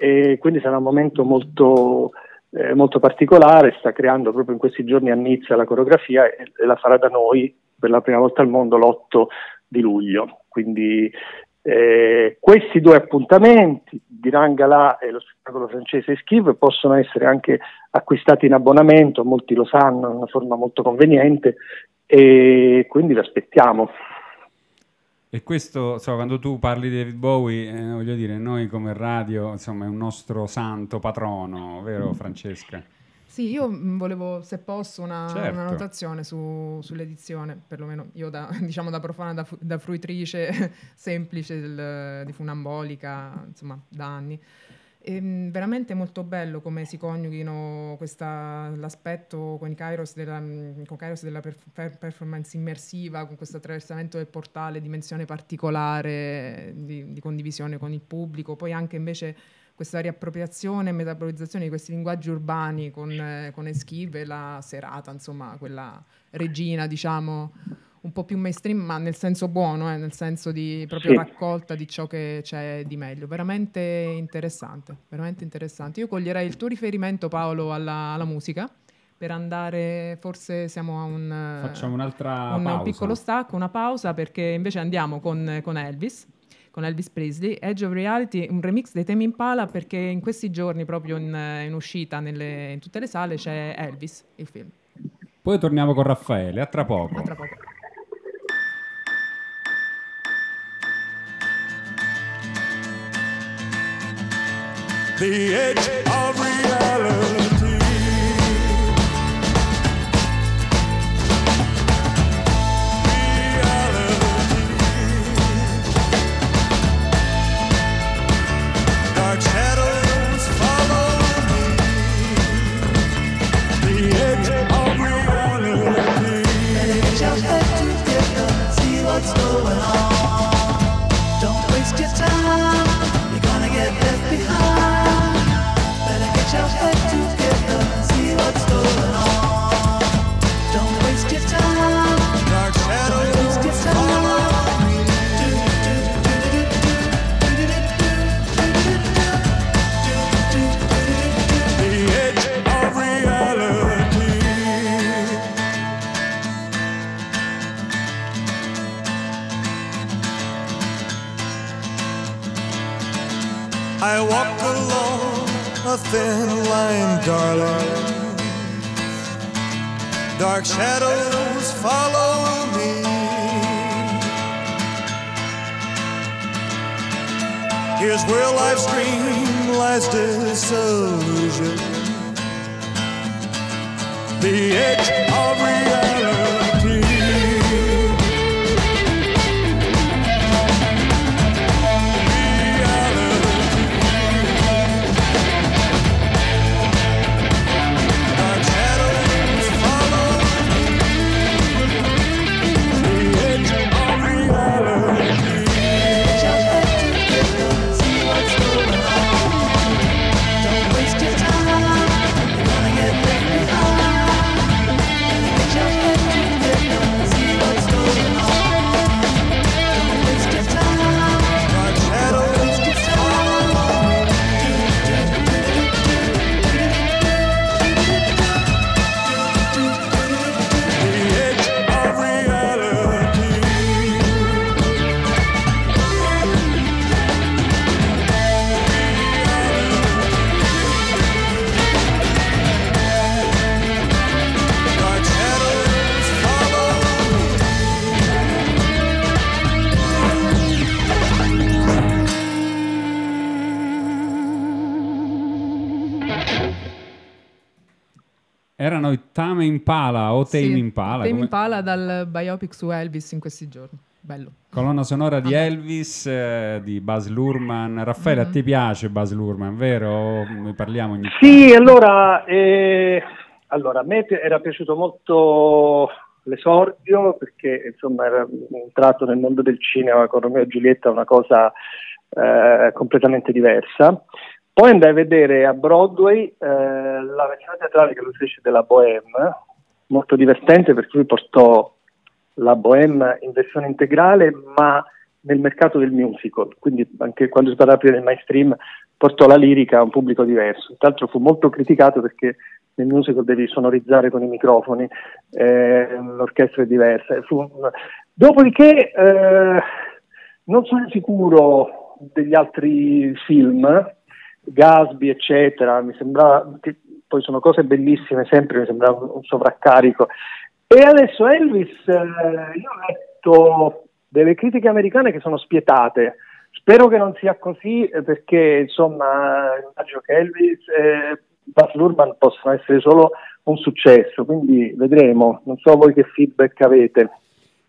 E quindi sarà un momento molto, eh, molto particolare, sta creando proprio in questi giorni a Nizza la coreografia e, e la farà da noi per la prima volta al mondo l'8 di luglio. Quindi eh, questi due appuntamenti di Rangalà e lo spettacolo francese Esquive possono essere anche acquistati in abbonamento, molti lo sanno, in una forma molto conveniente e quindi lo aspettiamo. E questo, insomma, quando tu parli di David Bowie, eh, voglio dire, noi come radio, insomma, è un nostro santo patrono, vero Francesca? Sì, io mm, volevo, se posso, una, Certo. una notazione su- sull'edizione, perlomeno io da, diciamo, da profana, da, da fruitrice semplice del- di funambolica, insomma, da anni. Ehm, veramente molto bello come si coniughino questa- l'aspetto con Kairos della, mm, con Kairos della per- performance immersiva, con questo attraversamento del portale, dimensione particolare di, di condivisione con il pubblico, poi anche invece questa riappropriazione e metabolizzazione di questi linguaggi urbani con, eh, con Eschive, la serata, insomma, quella regina, diciamo, un po' più mainstream, ma nel senso buono, eh, nel senso di proprio Sì. raccolta di ciò che c'è di meglio. Veramente interessante, veramente interessante. Io coglierei il tuo riferimento, Paolo, alla, alla musica per andare, forse siamo a un, Facciamo un'altra un pausa. piccolo stacco, una pausa, perché invece andiamo con, con Elvis, con Elvis Presley, Edge of Reality, un remix dei Temi Impala, perché in questi giorni, proprio in, in uscita nelle- in tutte le sale, c'è Elvis, il film. Poi torniamo con Raffaele, a tra poco. A tra poco. The edge of reality. Thin line, darling. Dark shadows follow me. Here's where life's dream lies disillusion. The edge of reality. Tame Impala o Tame Sì, Impala, Tame come- Impala dal biopic su Elvis in questi giorni. Bello. colonna sonora di Ah. Elvis, eh, di Buzz Lurman. Raffaele, Mhm. a te piace Buzz Lurman, vero? Ne parliamo ogni Sì, allora, eh, allora, a me era piaciuto molto l'esordio perché insomma era entrato nel mondo del cinema con Romeo e Giulietta, una cosa eh, completamente diversa. Poi andai a vedere a Broadway eh, la versione teatrale che lui fece della Bohème, molto divertente perché lui portò la Bohème in versione integrale, ma nel mercato del musical, quindi anche quando si parla prima del mainstream portò la lirica a un pubblico diverso. Tra l'altro fu molto criticato perché nel musical devi sonorizzare con i microfoni, eh, l'orchestra è diversa. Fu Dopodiché eh, non sono sicuro degli altri film, Gasby, eccetera, mi sembrava, che poi sono cose bellissime, sempre mi sembrava un, sovraccarico. E adesso Elvis, eh, io ho letto delle critiche americane che sono spietate. Spero che non sia così eh, perché insomma immagino che Elvis e Buzz Lurman possano essere solo un successo, quindi vedremo. Non so voi che feedback avete.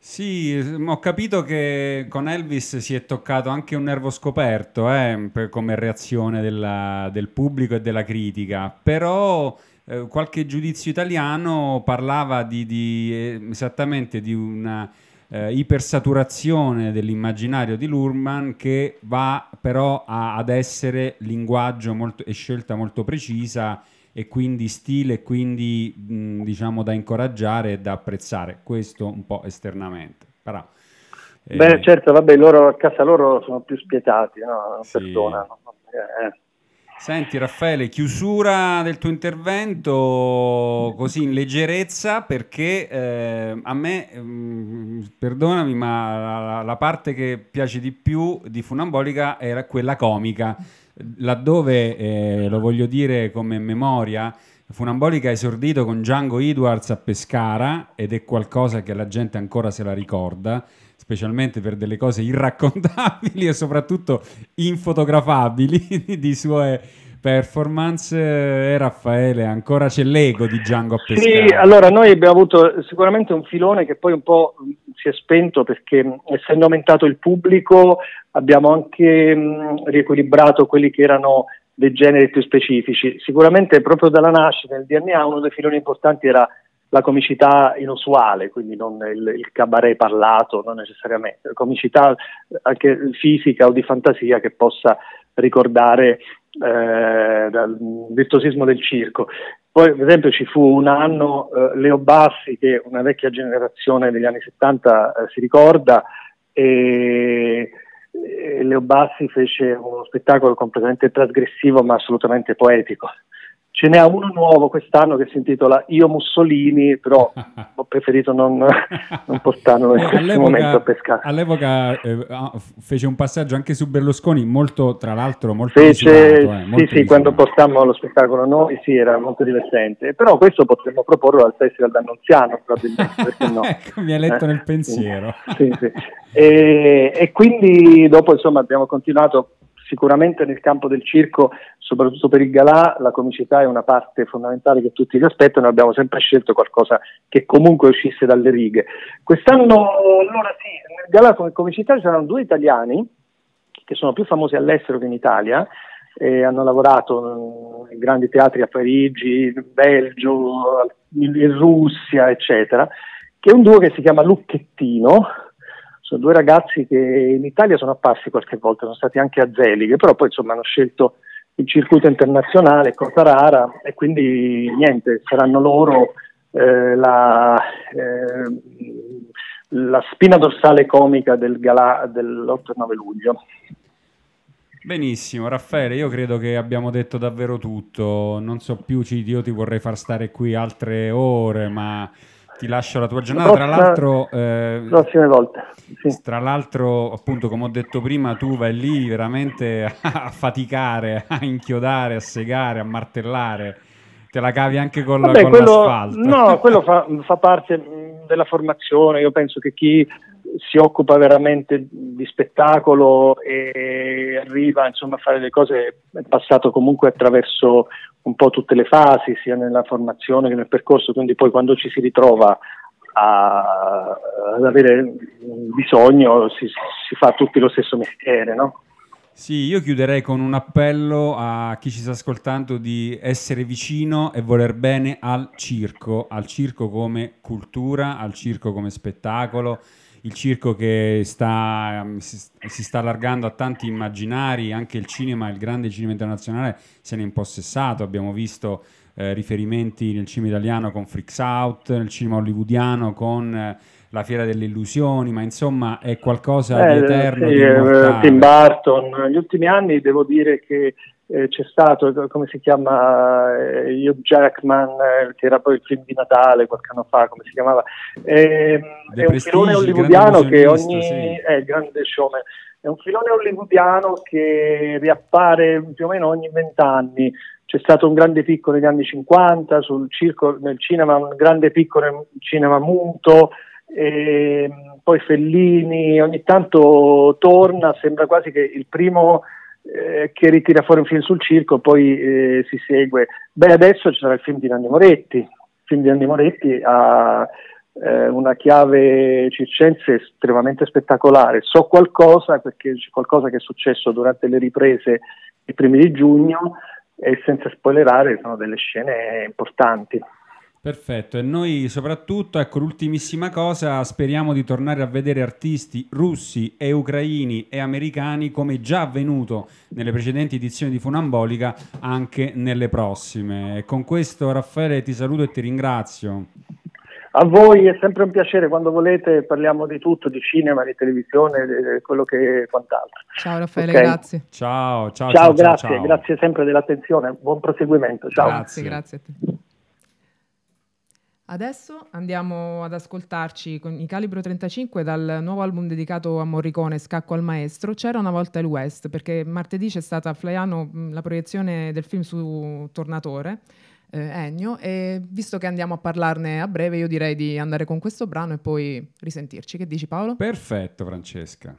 Sì, ehm, ho capito che con Elvis si è toccato anche un nervo scoperto eh, come reazione della- del pubblico e della critica, però eh, qualche giudizio italiano parlava di, di, eh, esattamente di una eh, ipersaturazione dell'immaginario di Lurman che va però a- ad essere linguaggio molto- e scelta molto precisa e quindi stile quindi mh, diciamo da incoraggiare e da apprezzare questo un po' esternamente però eh, Beh, certo, vabbè, loro a casa loro sono più spietati, no? Sì. perdonano. Eh, Senti Raffaele, chiusura del tuo intervento così in leggerezza perché eh, a me, mm, perdonami, ma la, la parte che piace di più di Funambolica era quella comica, laddove, eh, lo voglio dire come memoria, Funambolica ha esordito con Django Edwards a Pescara ed è qualcosa che la gente ancora se la ricorda, specialmente per delle cose irraccontabili e soprattutto infotografabili di sue performance. E Raffaele, ancora c'è l'ego di Django a Pescara. Sì, allora noi abbiamo avuto sicuramente un filone che poi un po' si è spento perché essendo aumentato il pubblico abbiamo anche mh, riequilibrato quelli che erano dei generi più specifici. Sicuramente proprio dalla nascita del DNA uno dei filoni importanti era la comicità inusuale, quindi non il, il cabaret parlato, non necessariamente, la comicità eh, anche fisica o di fantasia che possa ricordare eh, dal virtuosismo del circo. Poi, per esempio, ci fu un anno eh, Leo Bassi, che una vecchia generazione degli anni 70 eh, si ricorda, e, e Leo Bassi fece uno spettacolo completamente trasgressivo ma assolutamente poetico. Ce n'è uno nuovo quest'anno che si intitola Io Mussolini, però ho preferito non, non portarlo in questo momento a pescare. all'epoca, eh, ah, fece un passaggio anche su Berlusconi, molto, tra l'altro, molto Fece, eh, sì, molto sì, quando misurato. portammo lo spettacolo noi, sì, era molto divertente. Però questo potremmo proporlo al Festival d'Annunziano, probabilmente, perché no? ecco, mi hai letto Eh, nel pensiero. Sì, sì. E, e quindi dopo insomma abbiamo continuato sicuramente nel campo del circo, soprattutto per il galà, la comicità è una parte fondamentale che tutti si aspettano abbiamo sempre scelto qualcosa che comunque uscisse dalle righe. Quest'anno, allora sì, nel galà come comicità ci saranno due italiani che sono più famosi all'estero che in Italia, e hanno lavorato in grandi teatri a Parigi, in Belgio, in Russia, eccetera, che è un duo che si chiama Lucchettino. Sono due ragazzi che in Italia sono apparsi qualche volta, sono stati anche a Zelige, però poi insomma hanno scelto il circuito internazionale, cosa rara, e quindi niente, saranno loro eh, la, eh, la spina dorsale comica del galà dell'8 e 9 luglio. Benissimo, Raffaele, io credo che abbiamo detto davvero tutto. Non so più, io ti vorrei far stare qui altre ore, ma ti lascio la tua giornata. Tra l'altro, eh, Prossime volte. Sì. tra l'altro, appunto, come ho detto prima, tu vai lì veramente a faticare, a inchiodare, a segare, a martellare. Te la cavi anche con, Vabbè, con quello, l'asfalto. no, quello fa, fa parte mh, della formazione. Io penso che chi si occupa veramente di spettacolo e arriva insomma, a fare le cose è passato comunque attraverso un po' tutte le fasi, sia nella formazione che nel percorso, quindi poi quando ci si ritrova a- ad avere bisogno si, si fa tutti lo stesso mestiere, no? Sì, io chiuderei con un appello a chi ci sta ascoltando di essere vicino e voler bene al circo, al circo come cultura, al circo come spettacolo. Il circo che sta, mm, si, si sta allargando a tanti immaginari, anche il cinema, il grande cinema internazionale se ne è impossessato, abbiamo visto eh, riferimenti nel cinema italiano con Freaks Out, nel cinema hollywoodiano con eh, la Fiera delle Illusioni, ma insomma è qualcosa di Eh, eterno, sì, di eh. Tim Burton. Negli ultimi anni devo dire che eh, c'è stato, come si chiama, eh, Hugh Jackman, eh, che era poi il film di Natale qualche anno fa, come si chiamava. Ehm, The è un filone il hollywoodiano che ogni... sì. È il grande showman. È un filone hollywoodiano che riappare più o meno ogni vent'anni. C'è stato un grande picco negli anni 50 sul circo, nel cinema, un grande picco nel cinema muto, e poi Fellini ogni tanto torna, sembra quasi che il primo eh, che ritira fuori un film sul circo poi eh, si segue. Beh, adesso ci sarà il film di Nanni Moretti, il film di Nanni Moretti ha eh, una chiave circense estremamente spettacolare. So qualcosa perché c'è qualcosa che è successo durante le riprese i primi di giugno e senza spoilerare sono delle scene importanti. Perfetto, e noi soprattutto, ecco l'ultimissima cosa, speriamo di tornare a vedere artisti russi e ucraini e americani come già avvenuto nelle precedenti edizioni di Funambolica anche nelle prossime. E con questo Raffaele ti saluto e ti ringrazio. A voi è sempre un piacere, quando volete parliamo di tutto, di cinema, di televisione, di quello che quant'altro. Ciao Raffaele, Ok. grazie. Ciao, ciao, Ciao, ciao, grazie, ciao. grazie sempre dell'attenzione, buon proseguimento. Ciao. Grazie, grazie a te. Adesso andiamo ad ascoltarci con i Calibro 35 dal nuovo album dedicato a Morricone, Scacco al Maestro. C'era una volta il West, perché martedì c'è stata a Flaiano la proiezione del film su Tornatore, eh, Ennio, e visto che andiamo a parlarne a breve, io direi di andare con questo brano e poi risentirci. Che dici Paolo? Perfetto, Francesca.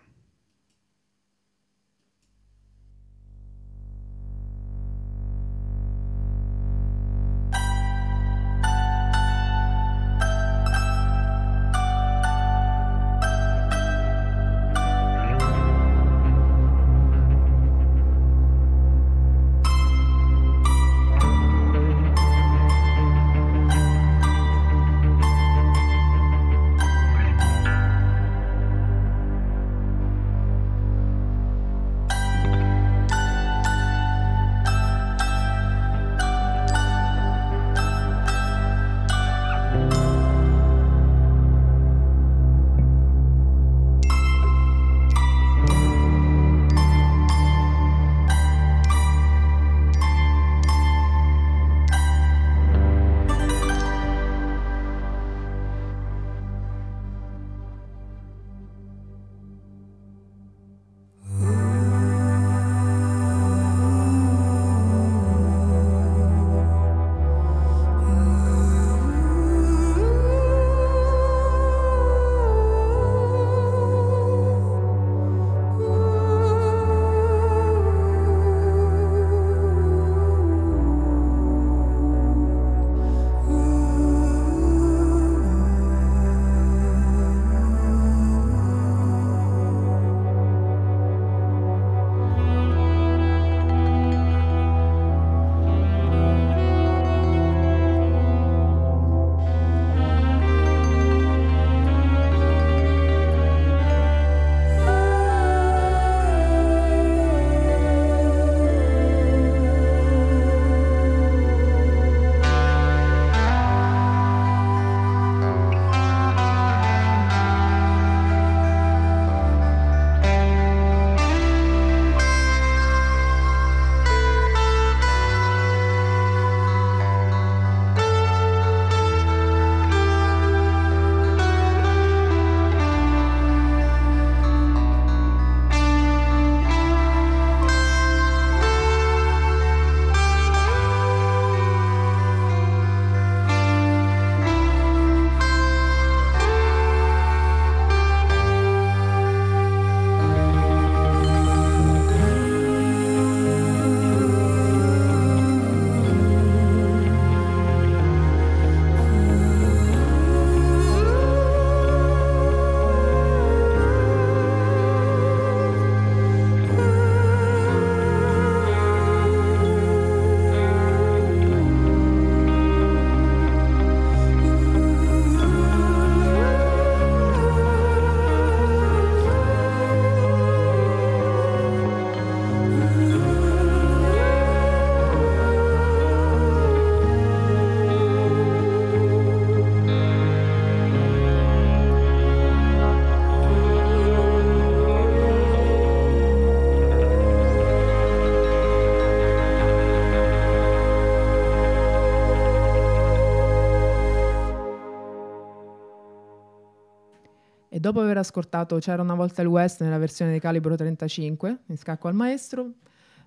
Dopo aver ascoltato C'era una volta il West nella versione di calibro 35, in scacco al maestro,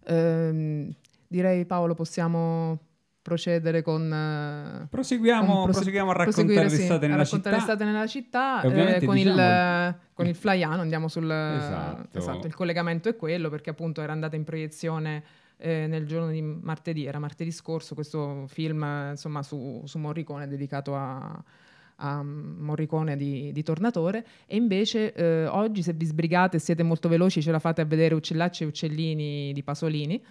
ehm, direi Paolo possiamo procedere con... eh, Proseguiamo, con prose- proseguiamo a raccontare sì, l'estate a nella raccontare città. l'estate nella città eh, con, il, diciamo- eh, con il Flaiano, andiamo sul... Esatto. esatto, il collegamento è quello perché appunto era andata in proiezione eh, nel giorno di martedì, era martedì scorso questo film insomma su, su Morricone dedicato a, a Morricone di, di Tornatore e invece eh, oggi se vi sbrigate e siete molto veloci ce la fate a vedere Uccellacci e Uccellini di Pasolini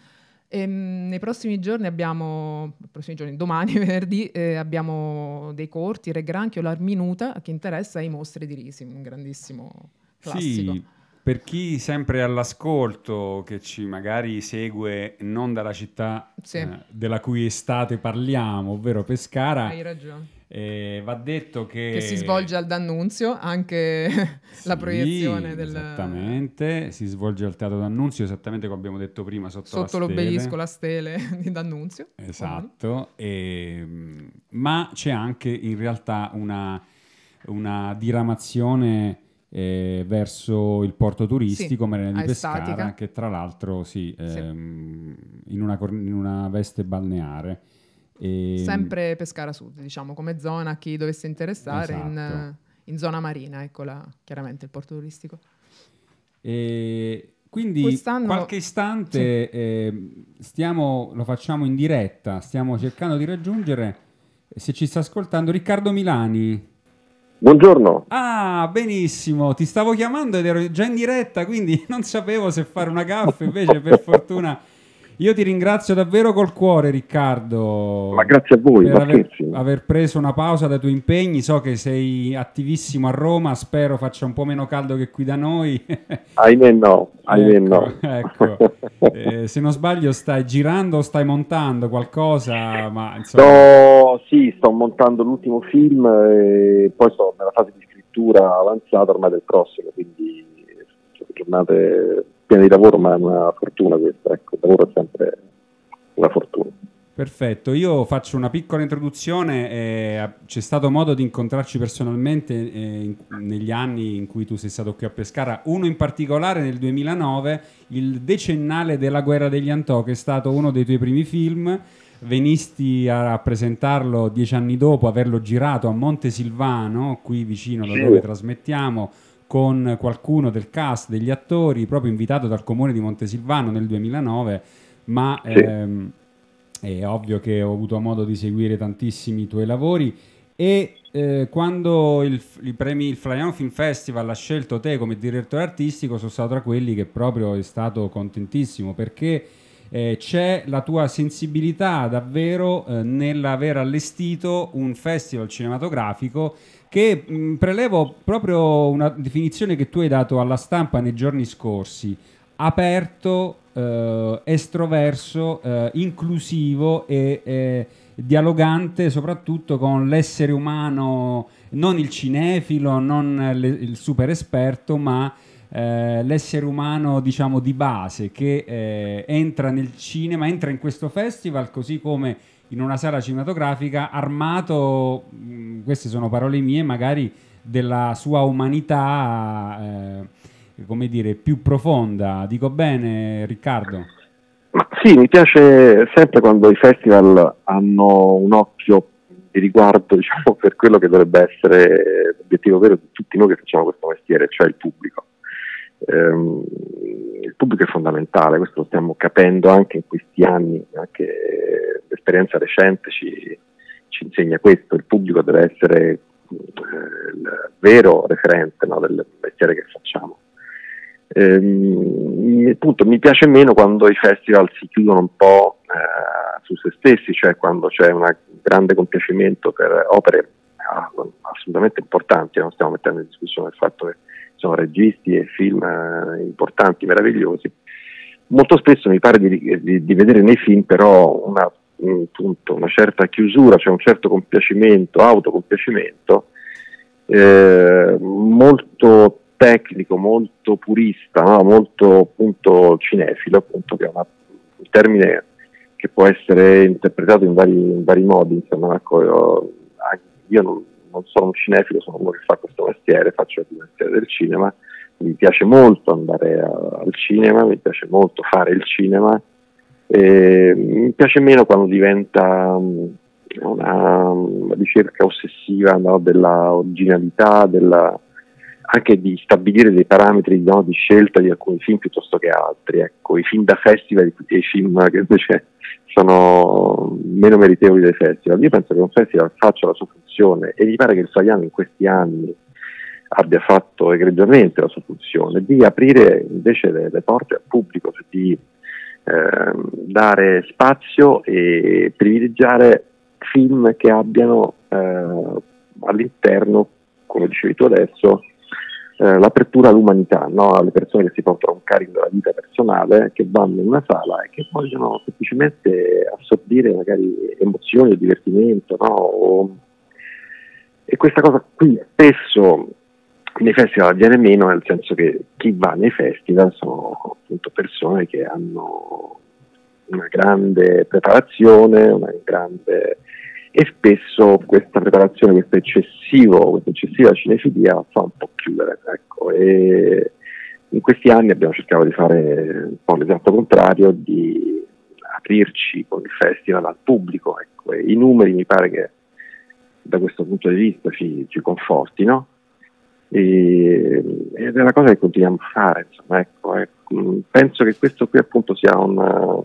Ehm, nei prossimi giorni abbiamo, prossimi giorni, domani, venerdì, eh, abbiamo dei corti, Re Granchio, l'Arminuta, a chi interessa, e i Mostri di Risi, un grandissimo classico. Sì, per chi sempre all'ascolto, che ci magari segue non dalla città Sì. eh, della cui estate parliamo, ovvero Pescara, Hai ragione. Eh, va detto che... Che si svolge al D'Annunzio, anche la Sì, proiezione del, Esattamente, si svolge al Teatro D'Annunzio, esattamente come abbiamo detto prima, sotto, sotto la l'obelisco, stele. la stele di D'Annunzio. Esatto, e- ma c'è anche in realtà una, una diramazione eh, verso il porto turistico Sì, Marina di Pescara, che tra l'altro sì, Sì. ehm, in, una, in una veste balneare. E- Sempre Pescara Sud, diciamo, come zona, a chi dovesse interessare, in, Esatto. in zona marina, eccola, chiaramente il porto turistico. E quindi Quest'anno- qualche istante eh, stiamo, lo facciamo in diretta, stiamo cercando di raggiungere, se ci sta ascoltando, Riccardo Milani. Buongiorno, Ah, benissimo, ti stavo chiamando ed ero già in diretta, quindi non sapevo se fare una gaffa, invece per fortuna io ti ringrazio davvero col cuore Riccardo. ma grazie a voi, per aver, aver preso una pausa dai tuoi impegni, so che sei attivissimo a Roma, spero faccia un po' meno caldo che qui da noi. Ahimè no, ahimè no. Ecco, ecco. Eh, se non sbaglio stai girando o stai montando qualcosa, ma insomma... Sto, sì, sto montando l'ultimo film e poi sto nella fase di scrittura avanzata ormai del prossimo, quindi sono giornate piene di lavoro, ma è una fortuna questa, ecco, il lavoro è sempre una fortuna. Perfetto, io faccio una piccola introduzione. eh, c'è stato modo di incontrarci personalmente eh, in- negli anni in cui tu sei stato qui a Pescara, uno in particolare nel 2009, il decennale della guerra degli Antò, che è stato uno dei tuoi primi film. Venisti a presentarlo dieci anni dopo, averlo girato a Montesilvano, qui vicino da dove trasmettiamo, con qualcuno del cast, degli attori, proprio invitato dal comune di Montesilvano nel 2009, ma Sì. ehm, è ovvio che ho avuto modo di seguire tantissimi tuoi lavori e eh, quando il, i premi, il Flaiano Film Festival ha scelto te come direttore artistico sono stato tra quelli che proprio è stato contentissimo perché eh, c'è la tua sensibilità davvero eh, nell'aver allestito un festival cinematografico che mh, prelevo proprio una definizione che tu hai dato alla stampa nei giorni scorsi, aperto, eh, estroverso, eh, inclusivo e eh, dialogante soprattutto con l'essere umano, non il cinefilo, non le- il super esperto, ma eh, l'essere umano diciamo di base che eh, entra nel cinema, entra in questo festival così come in una sala cinematografica armato, mh, queste sono parole mie, magari della sua umanità, eh, come dire, più profonda. Dico bene, Riccardo? Ma sì, mi piace sempre quando i festival hanno un occhio di riguardo diciamo, per quello che dovrebbe essere l'obiettivo vero di tutti noi che facciamo questo mestiere, cioè il pubblico. Ehm, il pubblico è fondamentale, questo lo stiamo capendo anche in questi anni, anche l'esperienza recente ci, ci insegna questo, il pubblico deve essere eh, il vero referente no, del mestiere che facciamo. Ehm, appunto, mi piace meno quando i festival si chiudono un po' eh, su se stessi, cioè quando c'è un grande compiacimento per opere ah, assolutamente importanti, non stiamo mettendo in discussione il fatto che sono registi e film eh, importanti, meravigliosi. Molto spesso mi pare di, di- di vedere nei film però una, un punto, una certa chiusura, cioè un certo compiacimento, autocompiacimento, eh, molto tecnico, molto purista, no? molto appunto cinefilo, appunto, che è una- un termine che può essere interpretato in vari, in vari modi. Insomma, ecco, io, io non, non sono un cinefilo, sono uno che fa questo mestiere, faccio il mestiere del cinema, mi piace molto andare a- al cinema, mi piace molto fare il cinema, e mi piace meno quando diventa mm, una mm, ricerca ossessiva no, della originalità, della, anche di stabilire dei parametri no, di scelta di alcuni film piuttosto che altri. Ecco, I film da festival e i film che invece sono meno meritevoli dei festival. Io penso che un festival faccia la sua funzione e mi pare che il Saiano in questi anni abbia fatto egregiamente la sua funzione di aprire invece le, le porte al pubblico, cioè di ehm, dare spazio e privilegiare film che abbiano eh, all'interno, come dicevi tu adesso, eh, l'apertura all'umanità, no? alle persone che si portano un carico della vita personale, che vanno in una sala e che vogliono semplicemente assorbire magari emozioni o divertimento. No? O- E questa cosa qui spesso nei festival avviene meno, nel senso che chi va nei festival sono appunto persone che hanno una grande preparazione, una grande e spesso questa preparazione, questo eccessivo, questa eccessiva cinefilia fa un po' chiudere. Ecco. E in questi anni abbiamo cercato di fare un po' l'esatto contrario, di aprirci con il festival al pubblico. Ecco. I numeri mi pare che da questo punto di vista ci, ci confortino e, ed è una cosa che continuiamo a fare. Insomma, ecco, ecco. Penso che questo qui appunto sia un,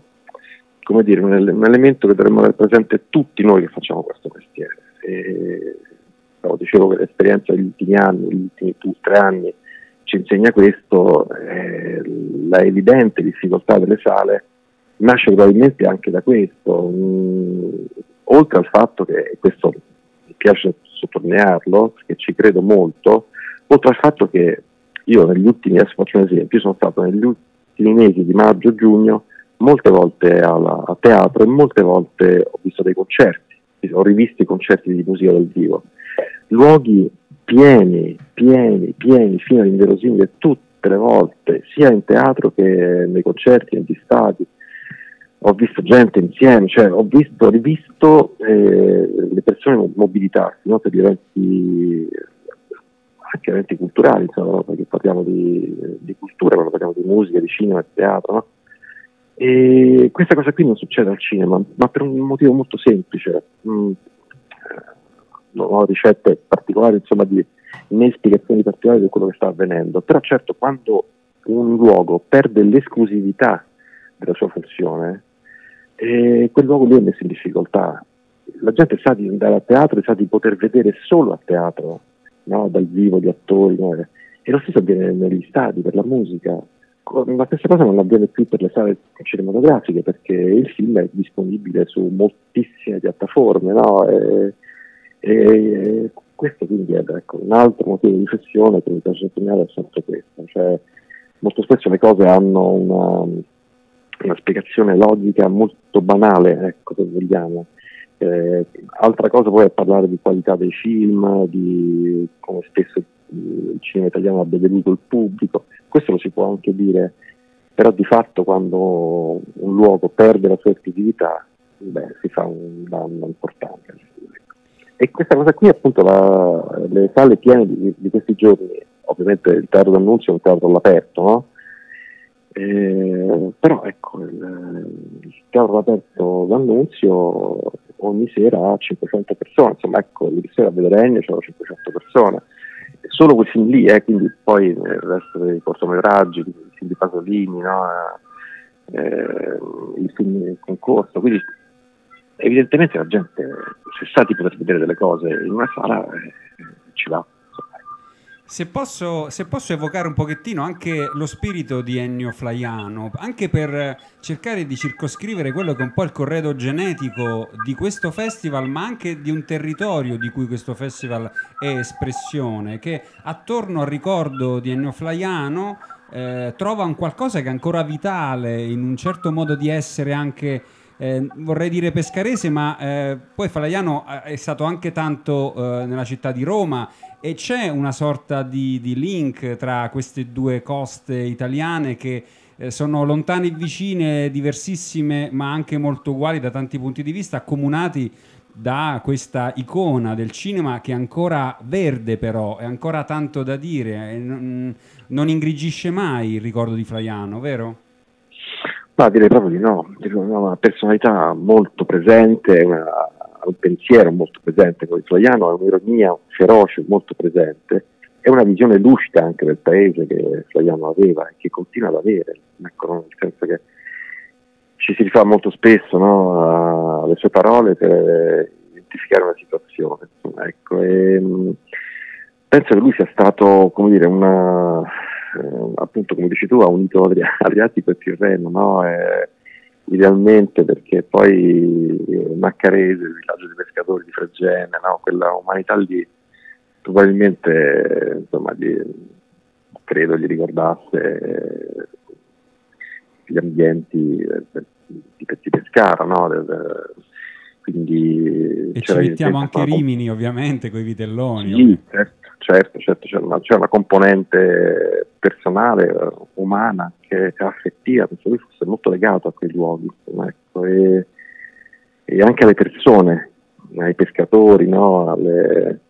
dire, un, un elemento che dovremmo avere presente tutti noi che facciamo questo mestiere. E, no, dicevo che l'esperienza degli ultimi anni, gli ultimi due, tre anni ci insegna questo, eh, la evidente difficoltà delle sale nasce probabilmente anche da questo, Mm, oltre al fatto che, questo mi piace sottolinearlo, perché ci credo molto, oltre al fatto che io negli ultimi, adesso faccio un esempio, io sono stato negli ultimi mesi di maggio-giugno molte volte alla- a teatro e molte volte ho visto dei concerti, ho rivisto i concerti di musica dal vivo, luoghi pieni, pieni, pieni, fino all'inverosimile tutte le volte, sia in teatro che nei concerti, negli stadi. Ho visto gente insieme, cioè ho visto, rivisto eh, le persone mo- mobilitarsi no, per eventi, anche eventi culturali, insomma, perché parliamo di, di cultura, quando parliamo di musica, di cinema, di teatro, no? E questa cosa qui non succede al cinema, ma per un motivo molto semplice. Mm, eh, non ho ricette particolari, insomma, di né spiegazioni particolari di quello che sta avvenendo. Però certo, quando un luogo perde l'esclusività della sua funzione, eh, quel luogo lì è messo in difficoltà. La gente sa di andare a teatro e sa di poter vedere solo a teatro, no? dal vivo gli attori. no? E lo stesso avviene negli stadi per la musica. La stessa cosa non avviene più per le sale cinematografiche perché il film è disponibile su moltissime piattaforme. No? E, e questo quindi è ecco, un altro motivo di riflessione che mi piace sottolineare è sempre questo. Cioè, molto spesso le cose hanno una, una spiegazione logica molto banale, ecco, se vogliamo. Eh, altra cosa poi è parlare di qualità dei film, di come spesso il cinema italiano abbia deluso il pubblico, questo lo si può anche dire, però di fatto quando un luogo perde la sua esclusività, beh, si fa un danno importante. E questa cosa qui, appunto, la- le sale piene di, di questi giorni, ovviamente il teatro d'annunzio è un teatro all'aperto, no? Eh, però ecco, il, il teatro all'aperto d'annunzio ogni sera ha 500 persone, insomma ecco, ieri sera a vedere c'erano 500 persone, solo quel film lì, eh, quindi poi il resto dei cortometraggi, il film di Pasolini, no? eh, il film in concorso, quindi evidentemente la gente se sa di poter vedere delle cose in una sala eh, ci va. Se posso, se posso evocare un pochettino anche lo spirito di Ennio Flaiano, anche per cercare di circoscrivere quello che è un po' il corredo genetico di questo festival, ma anche di un territorio di cui questo festival è espressione, che attorno al ricordo di Ennio Flaiano eh, trova un qualcosa che è ancora vitale in un certo modo di essere anche eh, vorrei dire pescarese, ma eh, poi Flaiano eh, è stato anche tanto eh, nella città di Roma e c'è una sorta di, di link tra queste due coste italiane che eh, sono lontane e vicine, diversissime, ma anche molto uguali da tanti punti di vista, accomunati da questa icona del cinema che è ancora verde però, è ancora tanto da dire, e non, non ingrigisce mai il ricordo di Flaiano, vero? Ma direi proprio di no, una personalità molto presente, una- un pensiero molto presente come Flaiano, ha un'ironia feroce molto presente e una visione lucida anche del paese che Flaiano aveva e che continua ad avere, ecco, nel senso che ci si rifà molto spesso no, alle sue parole per identificare una situazione. ecco, e, mh, penso che lui sia stato, come dire, una, eh, appunto come dici tu, ha unito Adria- Adriatico e Tirreno, no? E, idealmente perché poi eh, Maccarese, il villaggio dei pescatori di Fregene, no? quella umanità lì probabilmente eh, insomma, gli- credo gli ricordasse eh, gli ambienti eh, di Pezzi Pescara, no? Quindi E ci mettiamo anche Rimini ovviamente con i vitelloni. sì, certo, certo, certo, c'è una, c'è una componente personale, umana, che è affettiva, penso che lui fosse molto legato a quei luoghi, ecco, e, e anche alle persone, ai pescatori, no, alle-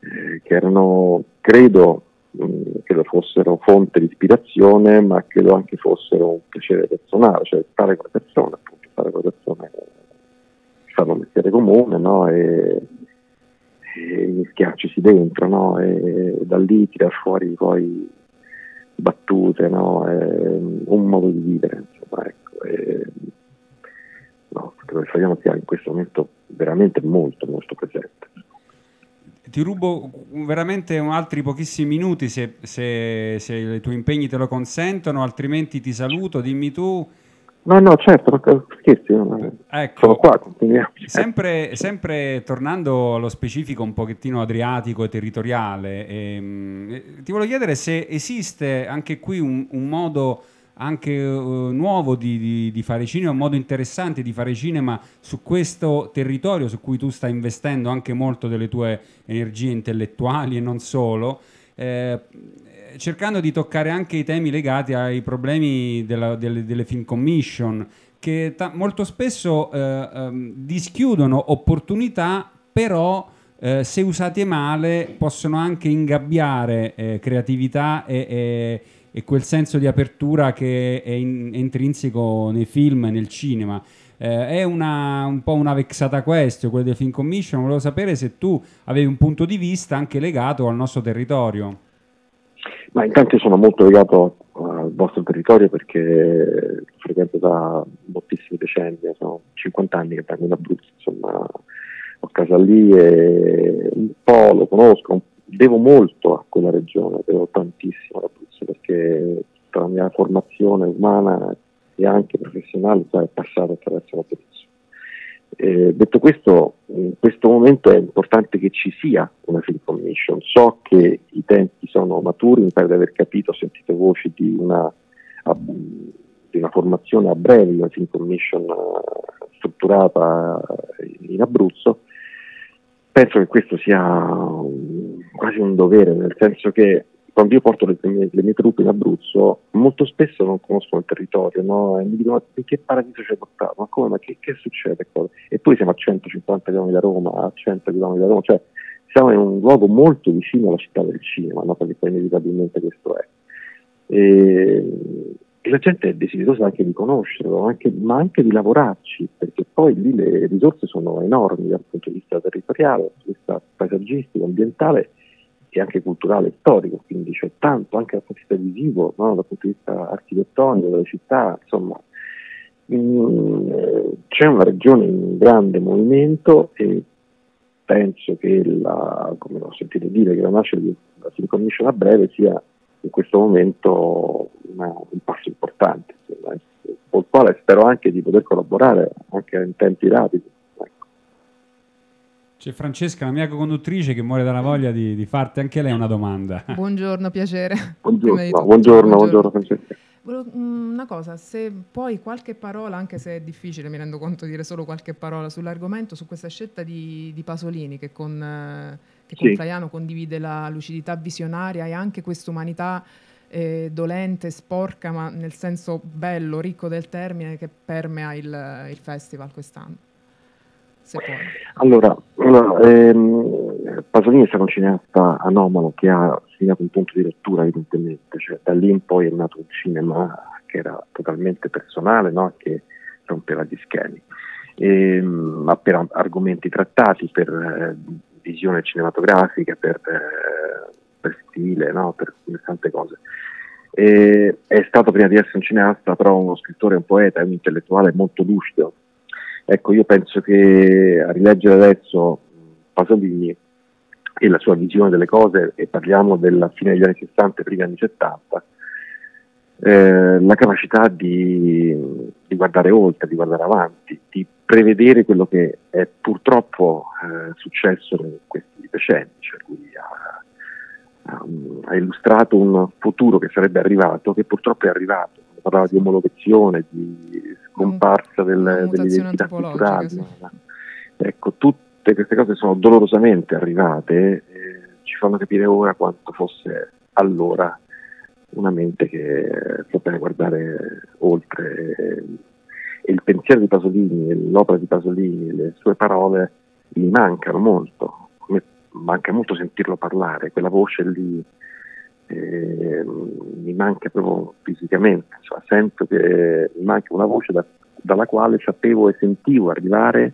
eh, che erano, credo, mh, credo fossero fonte di ispirazione, ma credo anche fossero un piacere personale, cioè stare con le persone, appunto, stare con le persone che fanno un mestiere comune, no, e, e dentro, no? E da lì tirar fuori poi battute, no? Un modo di vivere, insomma, ecco. E, no, credo che Fabiano sia in questo momento veramente molto, molto presente. Ti rubo veramente altri pochissimi minuti se, se- se i tuoi impegni te lo consentono, altrimenti ti saluto, dimmi tu. No, no, certo, scherzi, Ecco. sono qua, continuiamo. Sempre, sempre tornando allo specifico un pochettino adriatico e territoriale, ehm, eh, ti volevo chiedere se esiste anche qui un, un modo anche eh, nuovo di, di- di fare cinema, un modo interessante di fare cinema su questo territorio su cui tu stai investendo anche molto delle tue energie intellettuali e non solo. eh, cercando di toccare anche i temi legati ai problemi della- delle, delle film commission che ta- molto spesso eh, ehm, dischiudono opportunità, però eh, se usate male possono anche ingabbiare eh, creatività e, e- e quel senso di apertura che è, in- è intrinseco nei film e nel cinema. Eh, è una, un po' una vexata question, quella del Film Commission. Volevo sapere se tu avevi un punto di vista anche legato al nostro territorio. Ma intanto sono molto legato al vostro territorio perché frequento da moltissimi decenni, sono 50 anni che vengo in Abruzzo, insomma ho casa lì e un po' lo conosco, devo molto a quella regione, devo tantissimo all'Abruzzo perché tutta la mia formazione umana e anche professionale sai, è passata attraverso l'Abruzzo. Eh, detto questo, in questo momento è importante che ci sia una film commission. So che i tempi sono maturi, mi pare di aver capito, ho sentito voci di una, di una formazione a breve una film commission eh, strutturata in Abruzzo. Penso che questo sia quasi un dovere, nel senso che quando io porto le, mie, le mie truppe in Abruzzo, molto spesso non conoscono il territorio, no? E mi dicono: "Ma in che paradiso ci hai portato? Ma come? Ma che, che succede? qua?" Eppure siamo a 150 km da Roma, a 100 km da Roma, cioè siamo in un luogo molto vicino alla città del cinema, no? perché poi inevitabilmente questo è. E, e la gente è desiderosa anche di conoscerlo, anche- ma anche di lavorarci, perché poi lì le risorse sono enormi dal punto di vista territoriale, dal punto di vista paesaggistico, ambientale e anche culturale e storico, quindi c'è tanto anche dal punto di vista visivo, no? dal punto di vista architettonico delle città, insomma Mm, c'è una regione in grande movimento e penso che la, come ho sentito dire, che la nascita di una Film Commission a breve sia in questo momento una- un passo importante, insomma, eh, col quale spero anche di poter collaborare anche in tempi rapidi. C'è Francesca, la mia conduttrice, che muore dalla voglia di, di farti anche lei una domanda. Buongiorno, piacere. Buongiorno, tutto, buongiorno, buongiorno Francesca. Volevo- mm, una cosa, se poi qualche parola, anche se è difficile, mi rendo conto di dire solo qualche parola sull'argomento, su questa scelta di, di Pasolini che con, eh, che con Sì. Flaiano condivide la lucidità visionaria e anche quest'umanità eh, dolente, sporca, ma nel senso bello, ricco del termine che permea il, il festival quest'anno. Se puoi. Allora, ehm, Pasolini è stato un cineasta anomalo che ha segnato un punto di rottura evidentemente, cioè da lì in poi è nato un cinema che era totalmente personale, no? che rompeva gli schemi, Ehm, ma per argomenti trattati, per eh, visione cinematografica, per, eh, per stile, no? per, per tante cose. E è stato prima di essere un cineasta però uno scrittore, un poeta, un intellettuale molto lucido. Ecco, io penso che a rileggere adesso Pasolini e la sua visione delle cose, e parliamo della fine degli anni 60 e primi anni 70, eh, la capacità di, di guardare oltre, di guardare avanti, di prevedere quello che è purtroppo eh, successo in questi decenni, cioè lui ha, ha- ha illustrato un futuro che sarebbe arrivato, che purtroppo è arrivato. Parlava di omologazione, di scomparsa del- una mutazione dell'identità culturale. sì. Ecco, tutte queste cose sono dolorosamente arrivate, eh, ci fanno capire ora quanto fosse allora una mente che sapeva guardare oltre. eh, E il pensiero di Pasolini, e l'opera di Pasolini, le sue parole mi mancano molto. Mi manca molto sentirlo parlare, quella voce lì eh, mi manca proprio fisicamente. Insomma, sento che mi manca una voce da- dalla quale sapevo e sentivo arrivare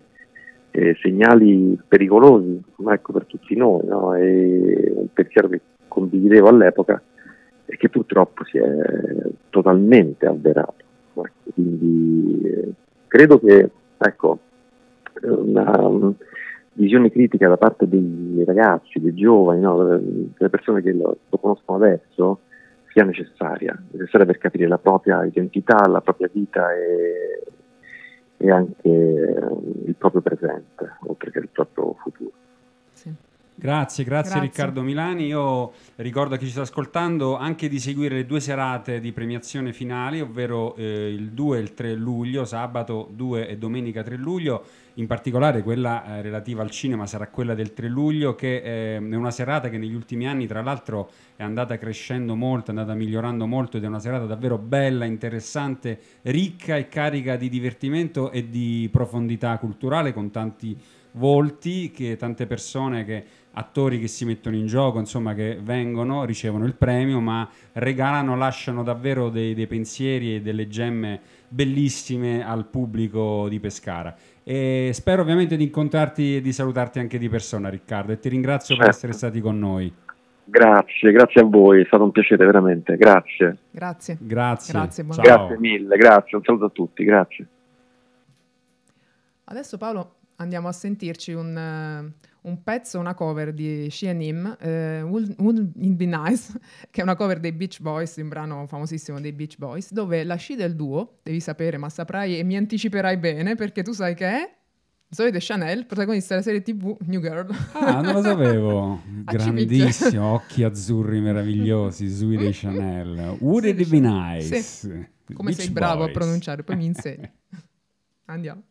eh, segnali pericolosi ecco, per tutti noi, no? un pensiero che condividevo all'epoca e che purtroppo si è totalmente avverato. Ecco, quindi eh, credo che ecco, una visione critica da parte dei ragazzi, dei giovani, no, delle persone che lo, lo conoscono adesso sia necessaria, necessaria per capire la propria identità, la propria vita e, e anche il proprio presente, oltre che il proprio futuro. Grazie, grazie, Grazie. Riccardo Milani. Io ricordo a chi ci sta ascoltando anche di seguire le due serate di premiazione finali, ovvero eh, il 2 e il 3 luglio, sabato 2 e domenica 3 luglio. In particolare quella eh, relativa al cinema sarà quella del 3 luglio, che eh, è una serata che negli ultimi anni, tra l'altro, è andata crescendo molto, è andata migliorando molto ed è una serata davvero bella, interessante, ricca e carica di divertimento e di profondità culturale con tanti volti, che tante persone che attori che si mettono in gioco, insomma, che vengono, ricevono il premio, ma regalano, lasciano davvero dei, dei pensieri e delle gemme bellissime al pubblico di Pescara. E spero ovviamente di incontrarti e di salutarti anche di persona, Riccardo, e ti ringrazio per Certo. essere stati con noi. Grazie, grazie a voi, è stato un piacere veramente, grazie. Grazie. Grazie. Grazie. Grazie mille, grazie, un saluto a tutti, grazie. Adesso Paolo andiamo a sentirci un, eh, un pezzo, una cover di Sheanim, eh, Would- Wouldn't It Be Nice, che è una cover dei Beach Boys, un brano famosissimo dei Beach Boys, dove la sci del duo, devi sapere, ma saprai e mi anticiperai bene, perché tu sai che è Zoe De Chanel, protagonista della serie TV New Girl. Ah, non lo sapevo. Grandissimo, occhi azzurri meravigliosi, Zoe de Chanel. Would Zoe it be nice? Sì. Come Beach sei bravo a Boys. pronunciare, poi mi insegni. Andiamo.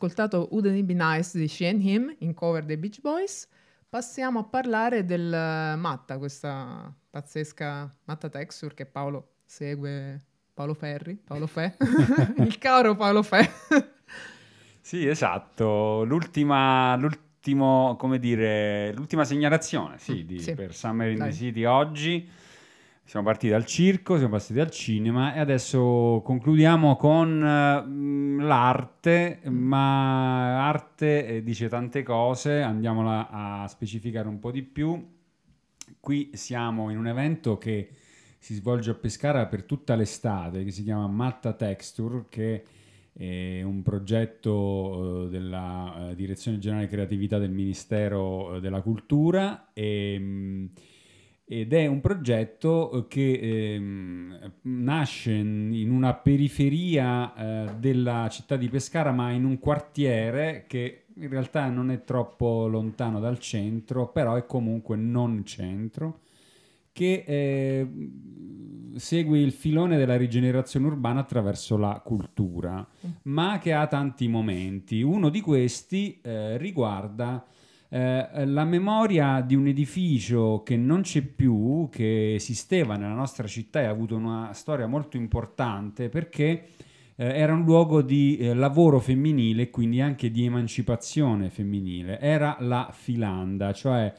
Ascoltato Wouldn't It Be Nice di She and Him in cover dei Beach Boys, passiamo a parlare del eh, Matta, questa pazzesca Matta Texture che Paolo segue, Paolo Ferri, Paolo Fe, il caro Paolo Fe. Sì, esatto. L'ultima, l'ultimo, come dire, l'ultima segnalazione sì, Mm, di- sì. per Summer in Dai. the City oggi. Siamo partiti dal circo, siamo passati al cinema e adesso concludiamo con mh, l'arte, ma arte eh, dice tante cose, andiamola a specificare un po' di più. Qui siamo in un evento che si svolge a Pescara per tutta l'estate, che si chiama Matta Texture, che è un progetto eh, della eh, Direzione Generale Creatività del Ministero della Cultura e, mh, ed è un progetto eh, che ehm, nasce in in una periferia eh, della città di Pescara, ma in un quartiere che in realtà non è troppo lontano dal centro, però è comunque non centro, che eh, segue il filone della rigenerazione urbana attraverso la cultura, ma che ha tanti momenti. Uno di questi eh, riguarda eh, la memoria di un edificio che non c'è più, che esisteva nella nostra città e ha avuto una storia molto importante perché eh, era un luogo di eh, lavoro femminile e quindi anche di emancipazione femminile. Era la Filanda, cioè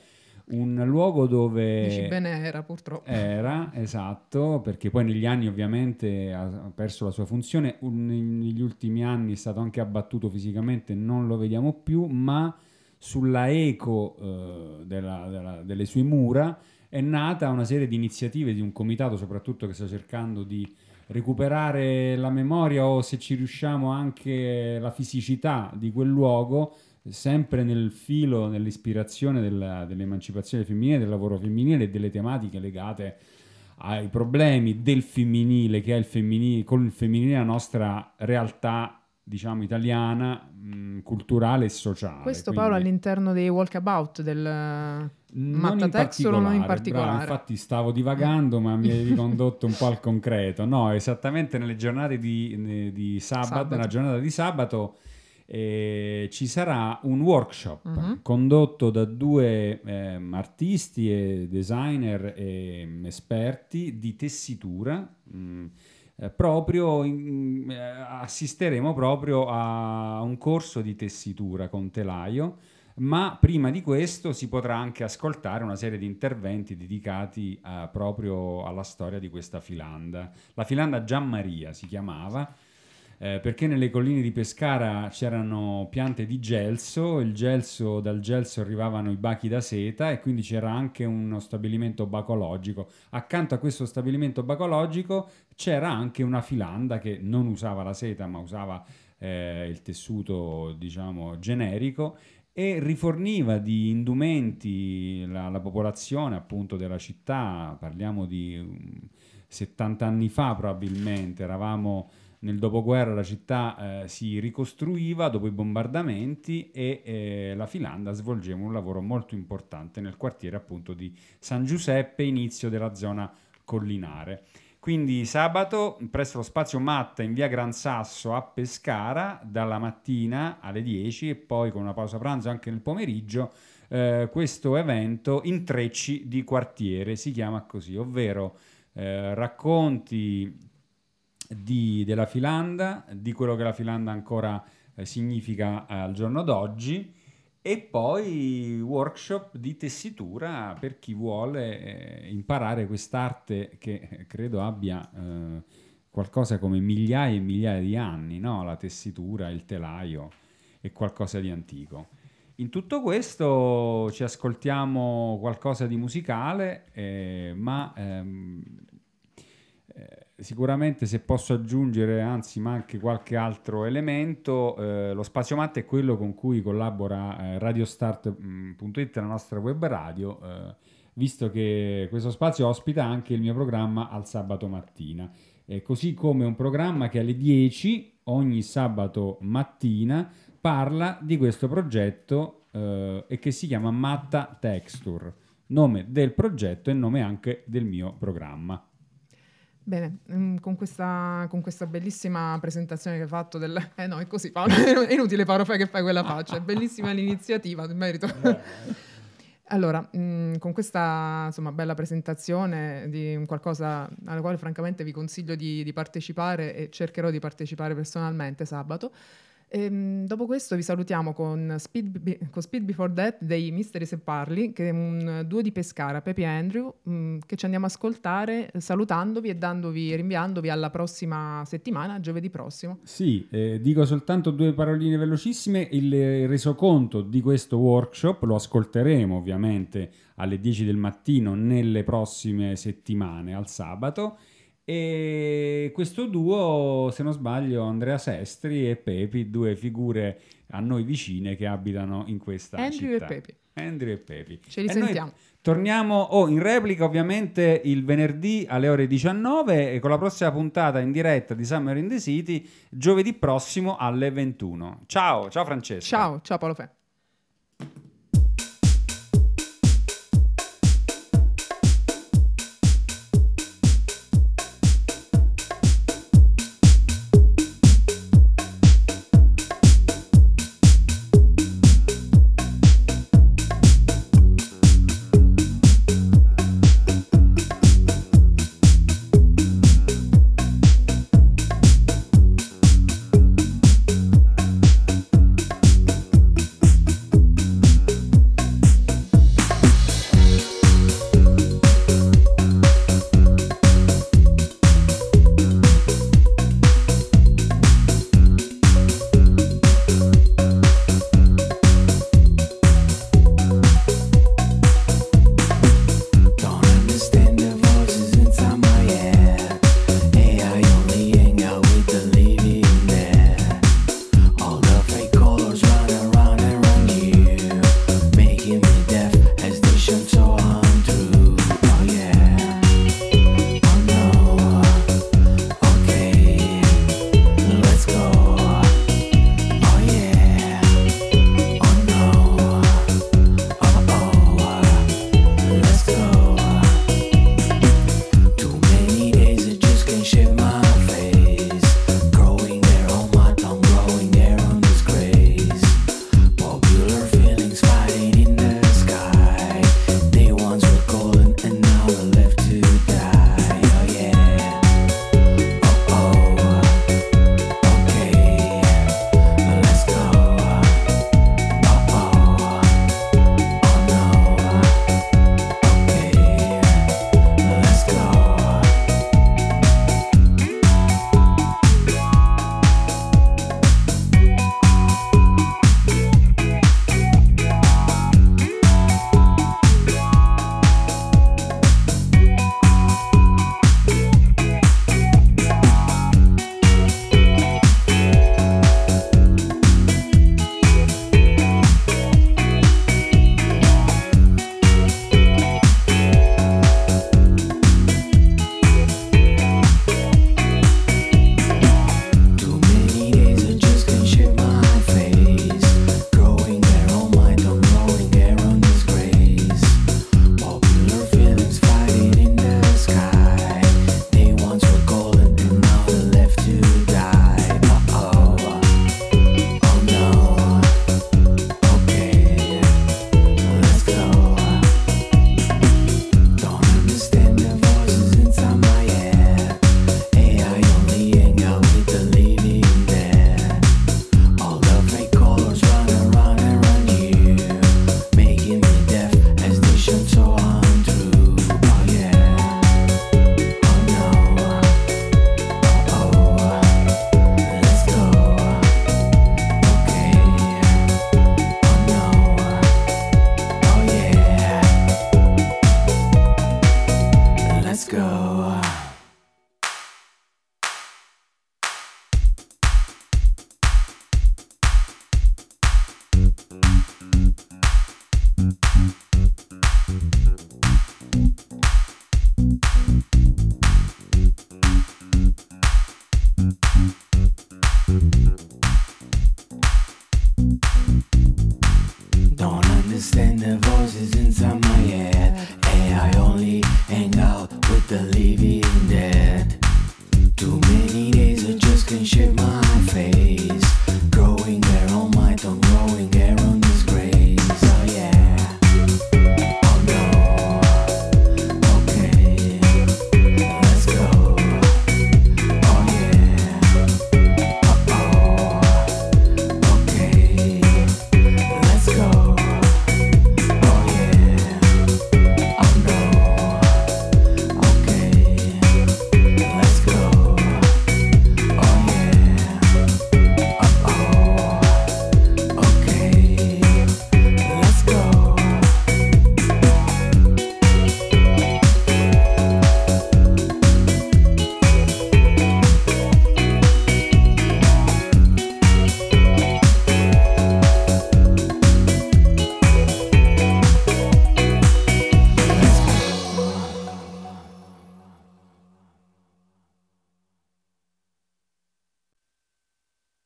un luogo dove... Dici bene era purtroppo. Era, esatto, perché poi negli anni ovviamente ha ha perso la sua funzione, Un- negli ultimi anni è stato anche abbattuto fisicamente, non lo vediamo più, ma sulla eco eh, della- della- delle sue mura è nata una serie di iniziative di un comitato soprattutto che sta cercando di recuperare la memoria o se ci riusciamo anche la fisicità di quel luogo sempre nel filo, nell'ispirazione della- dell'emancipazione femminile, del lavoro femminile e delle tematiche legate ai problemi del femminile, che è il femminile, con il femminile la nostra realtà, diciamo, italiana, mh, culturale e sociale. Questo Quindi- Paolo all'interno dei walkabout del non Matta in Texture o non in particolare, bravo, infatti stavo divagando, ma mi hai ricondotto un po' al concreto. No, esattamente nelle giornate di, di sabato, Sabato. nella giornata di sabato eh, ci sarà un workshop Mhm. condotto da due ehm, artisti e designer e mm, esperti di tessitura. mm, eh, proprio in- eh, assisteremo proprio a un corso di tessitura con telaio ma prima di questo si potrà anche ascoltare una serie di interventi dedicati eh, proprio alla storia di questa filanda. La filanda Gianmaria si chiamava. Eh, perché nelle colline di Pescara c'erano piante di gelso, gelso, dal gelso arrivavano i bachi da seta e quindi c'era anche uno stabilimento bacologico. Accanto a questo stabilimento bacologico c'era anche una filanda che non usava la seta ma usava eh, il tessuto diciamo generico e riforniva di indumenti la, la popolazione appunto della città, parliamo di um, 70 anni fa probabilmente, eravamo nel dopoguerra, la città eh, si ricostruiva dopo i bombardamenti e eh, la Filanda svolgeva un lavoro molto importante nel quartiere appunto di San Giuseppe, inizio della zona collinare. Quindi sabato presso lo spazio Matta in via Gran Sasso a Pescara dalla mattina alle 10 e poi con una pausa pranzo anche nel pomeriggio eh, questo evento Intrecci di quartiere si chiama così, ovvero eh, racconti di- della Filanda, di quello che la Filanda ancora eh, significa eh, al giorno d'oggi e poi workshop di tessitura per chi vuole eh, imparare quest'arte che eh, credo abbia eh, qualcosa come migliaia e migliaia di anni, no? La tessitura, il telaio è qualcosa di antico. In tutto questo ci ascoltiamo qualcosa di musicale, eh, ma ehm, eh, sicuramente se posso aggiungere, anzi, ma anche qualche altro elemento, eh, lo Spazio Matte è quello con cui collabora eh, radiostart.it, la nostra web radio, eh, visto che questo spazio ospita anche il mio programma al sabato mattina. Così come un programma che alle 10 ogni sabato mattina parla di questo progetto eh, e che si chiama Matta Texture, nome del progetto e nome anche del mio programma. Bene, mm, con questa, con questa bellissima presentazione che hai fatto del... Eh no, è così, Paolo, è inutile Paolo fai che fai quella faccia, è bellissima l'iniziativa, in merito. Allora, mm, con questa insomma, bella presentazione di un qualcosa alla quale francamente vi consiglio di, di partecipare e cercherò di partecipare personalmente sabato. Ehm, dopo questo vi salutiamo con Speed, con Speed Before That dei Misteri Se Parli, che è un duo di Pescara, Pepe e Andrew, mm, che ci andiamo a ascoltare eh, salutandovi e dandovi, rinviandovi alla prossima settimana, giovedì prossimo. Sì, eh, dico soltanto due paroline velocissime. Il resoconto di questo workshop lo ascolteremo ovviamente alle 10 del mattino nelle prossime settimane, al sabato. E questo duo, se non sbaglio, Andrea Sestri e Pepi, due figure a noi vicine che abitano in questa Andrew città. e Pepi. Andrew e Pepi. Ci E noi risentiamo. Torniamo oh, in replica ovviamente il venerdì alle ore 19 e con la prossima puntata in diretta di Summer in the City giovedì prossimo alle 21. Ciao, ciao Francesca. Ciao, ciao Paolo Fe.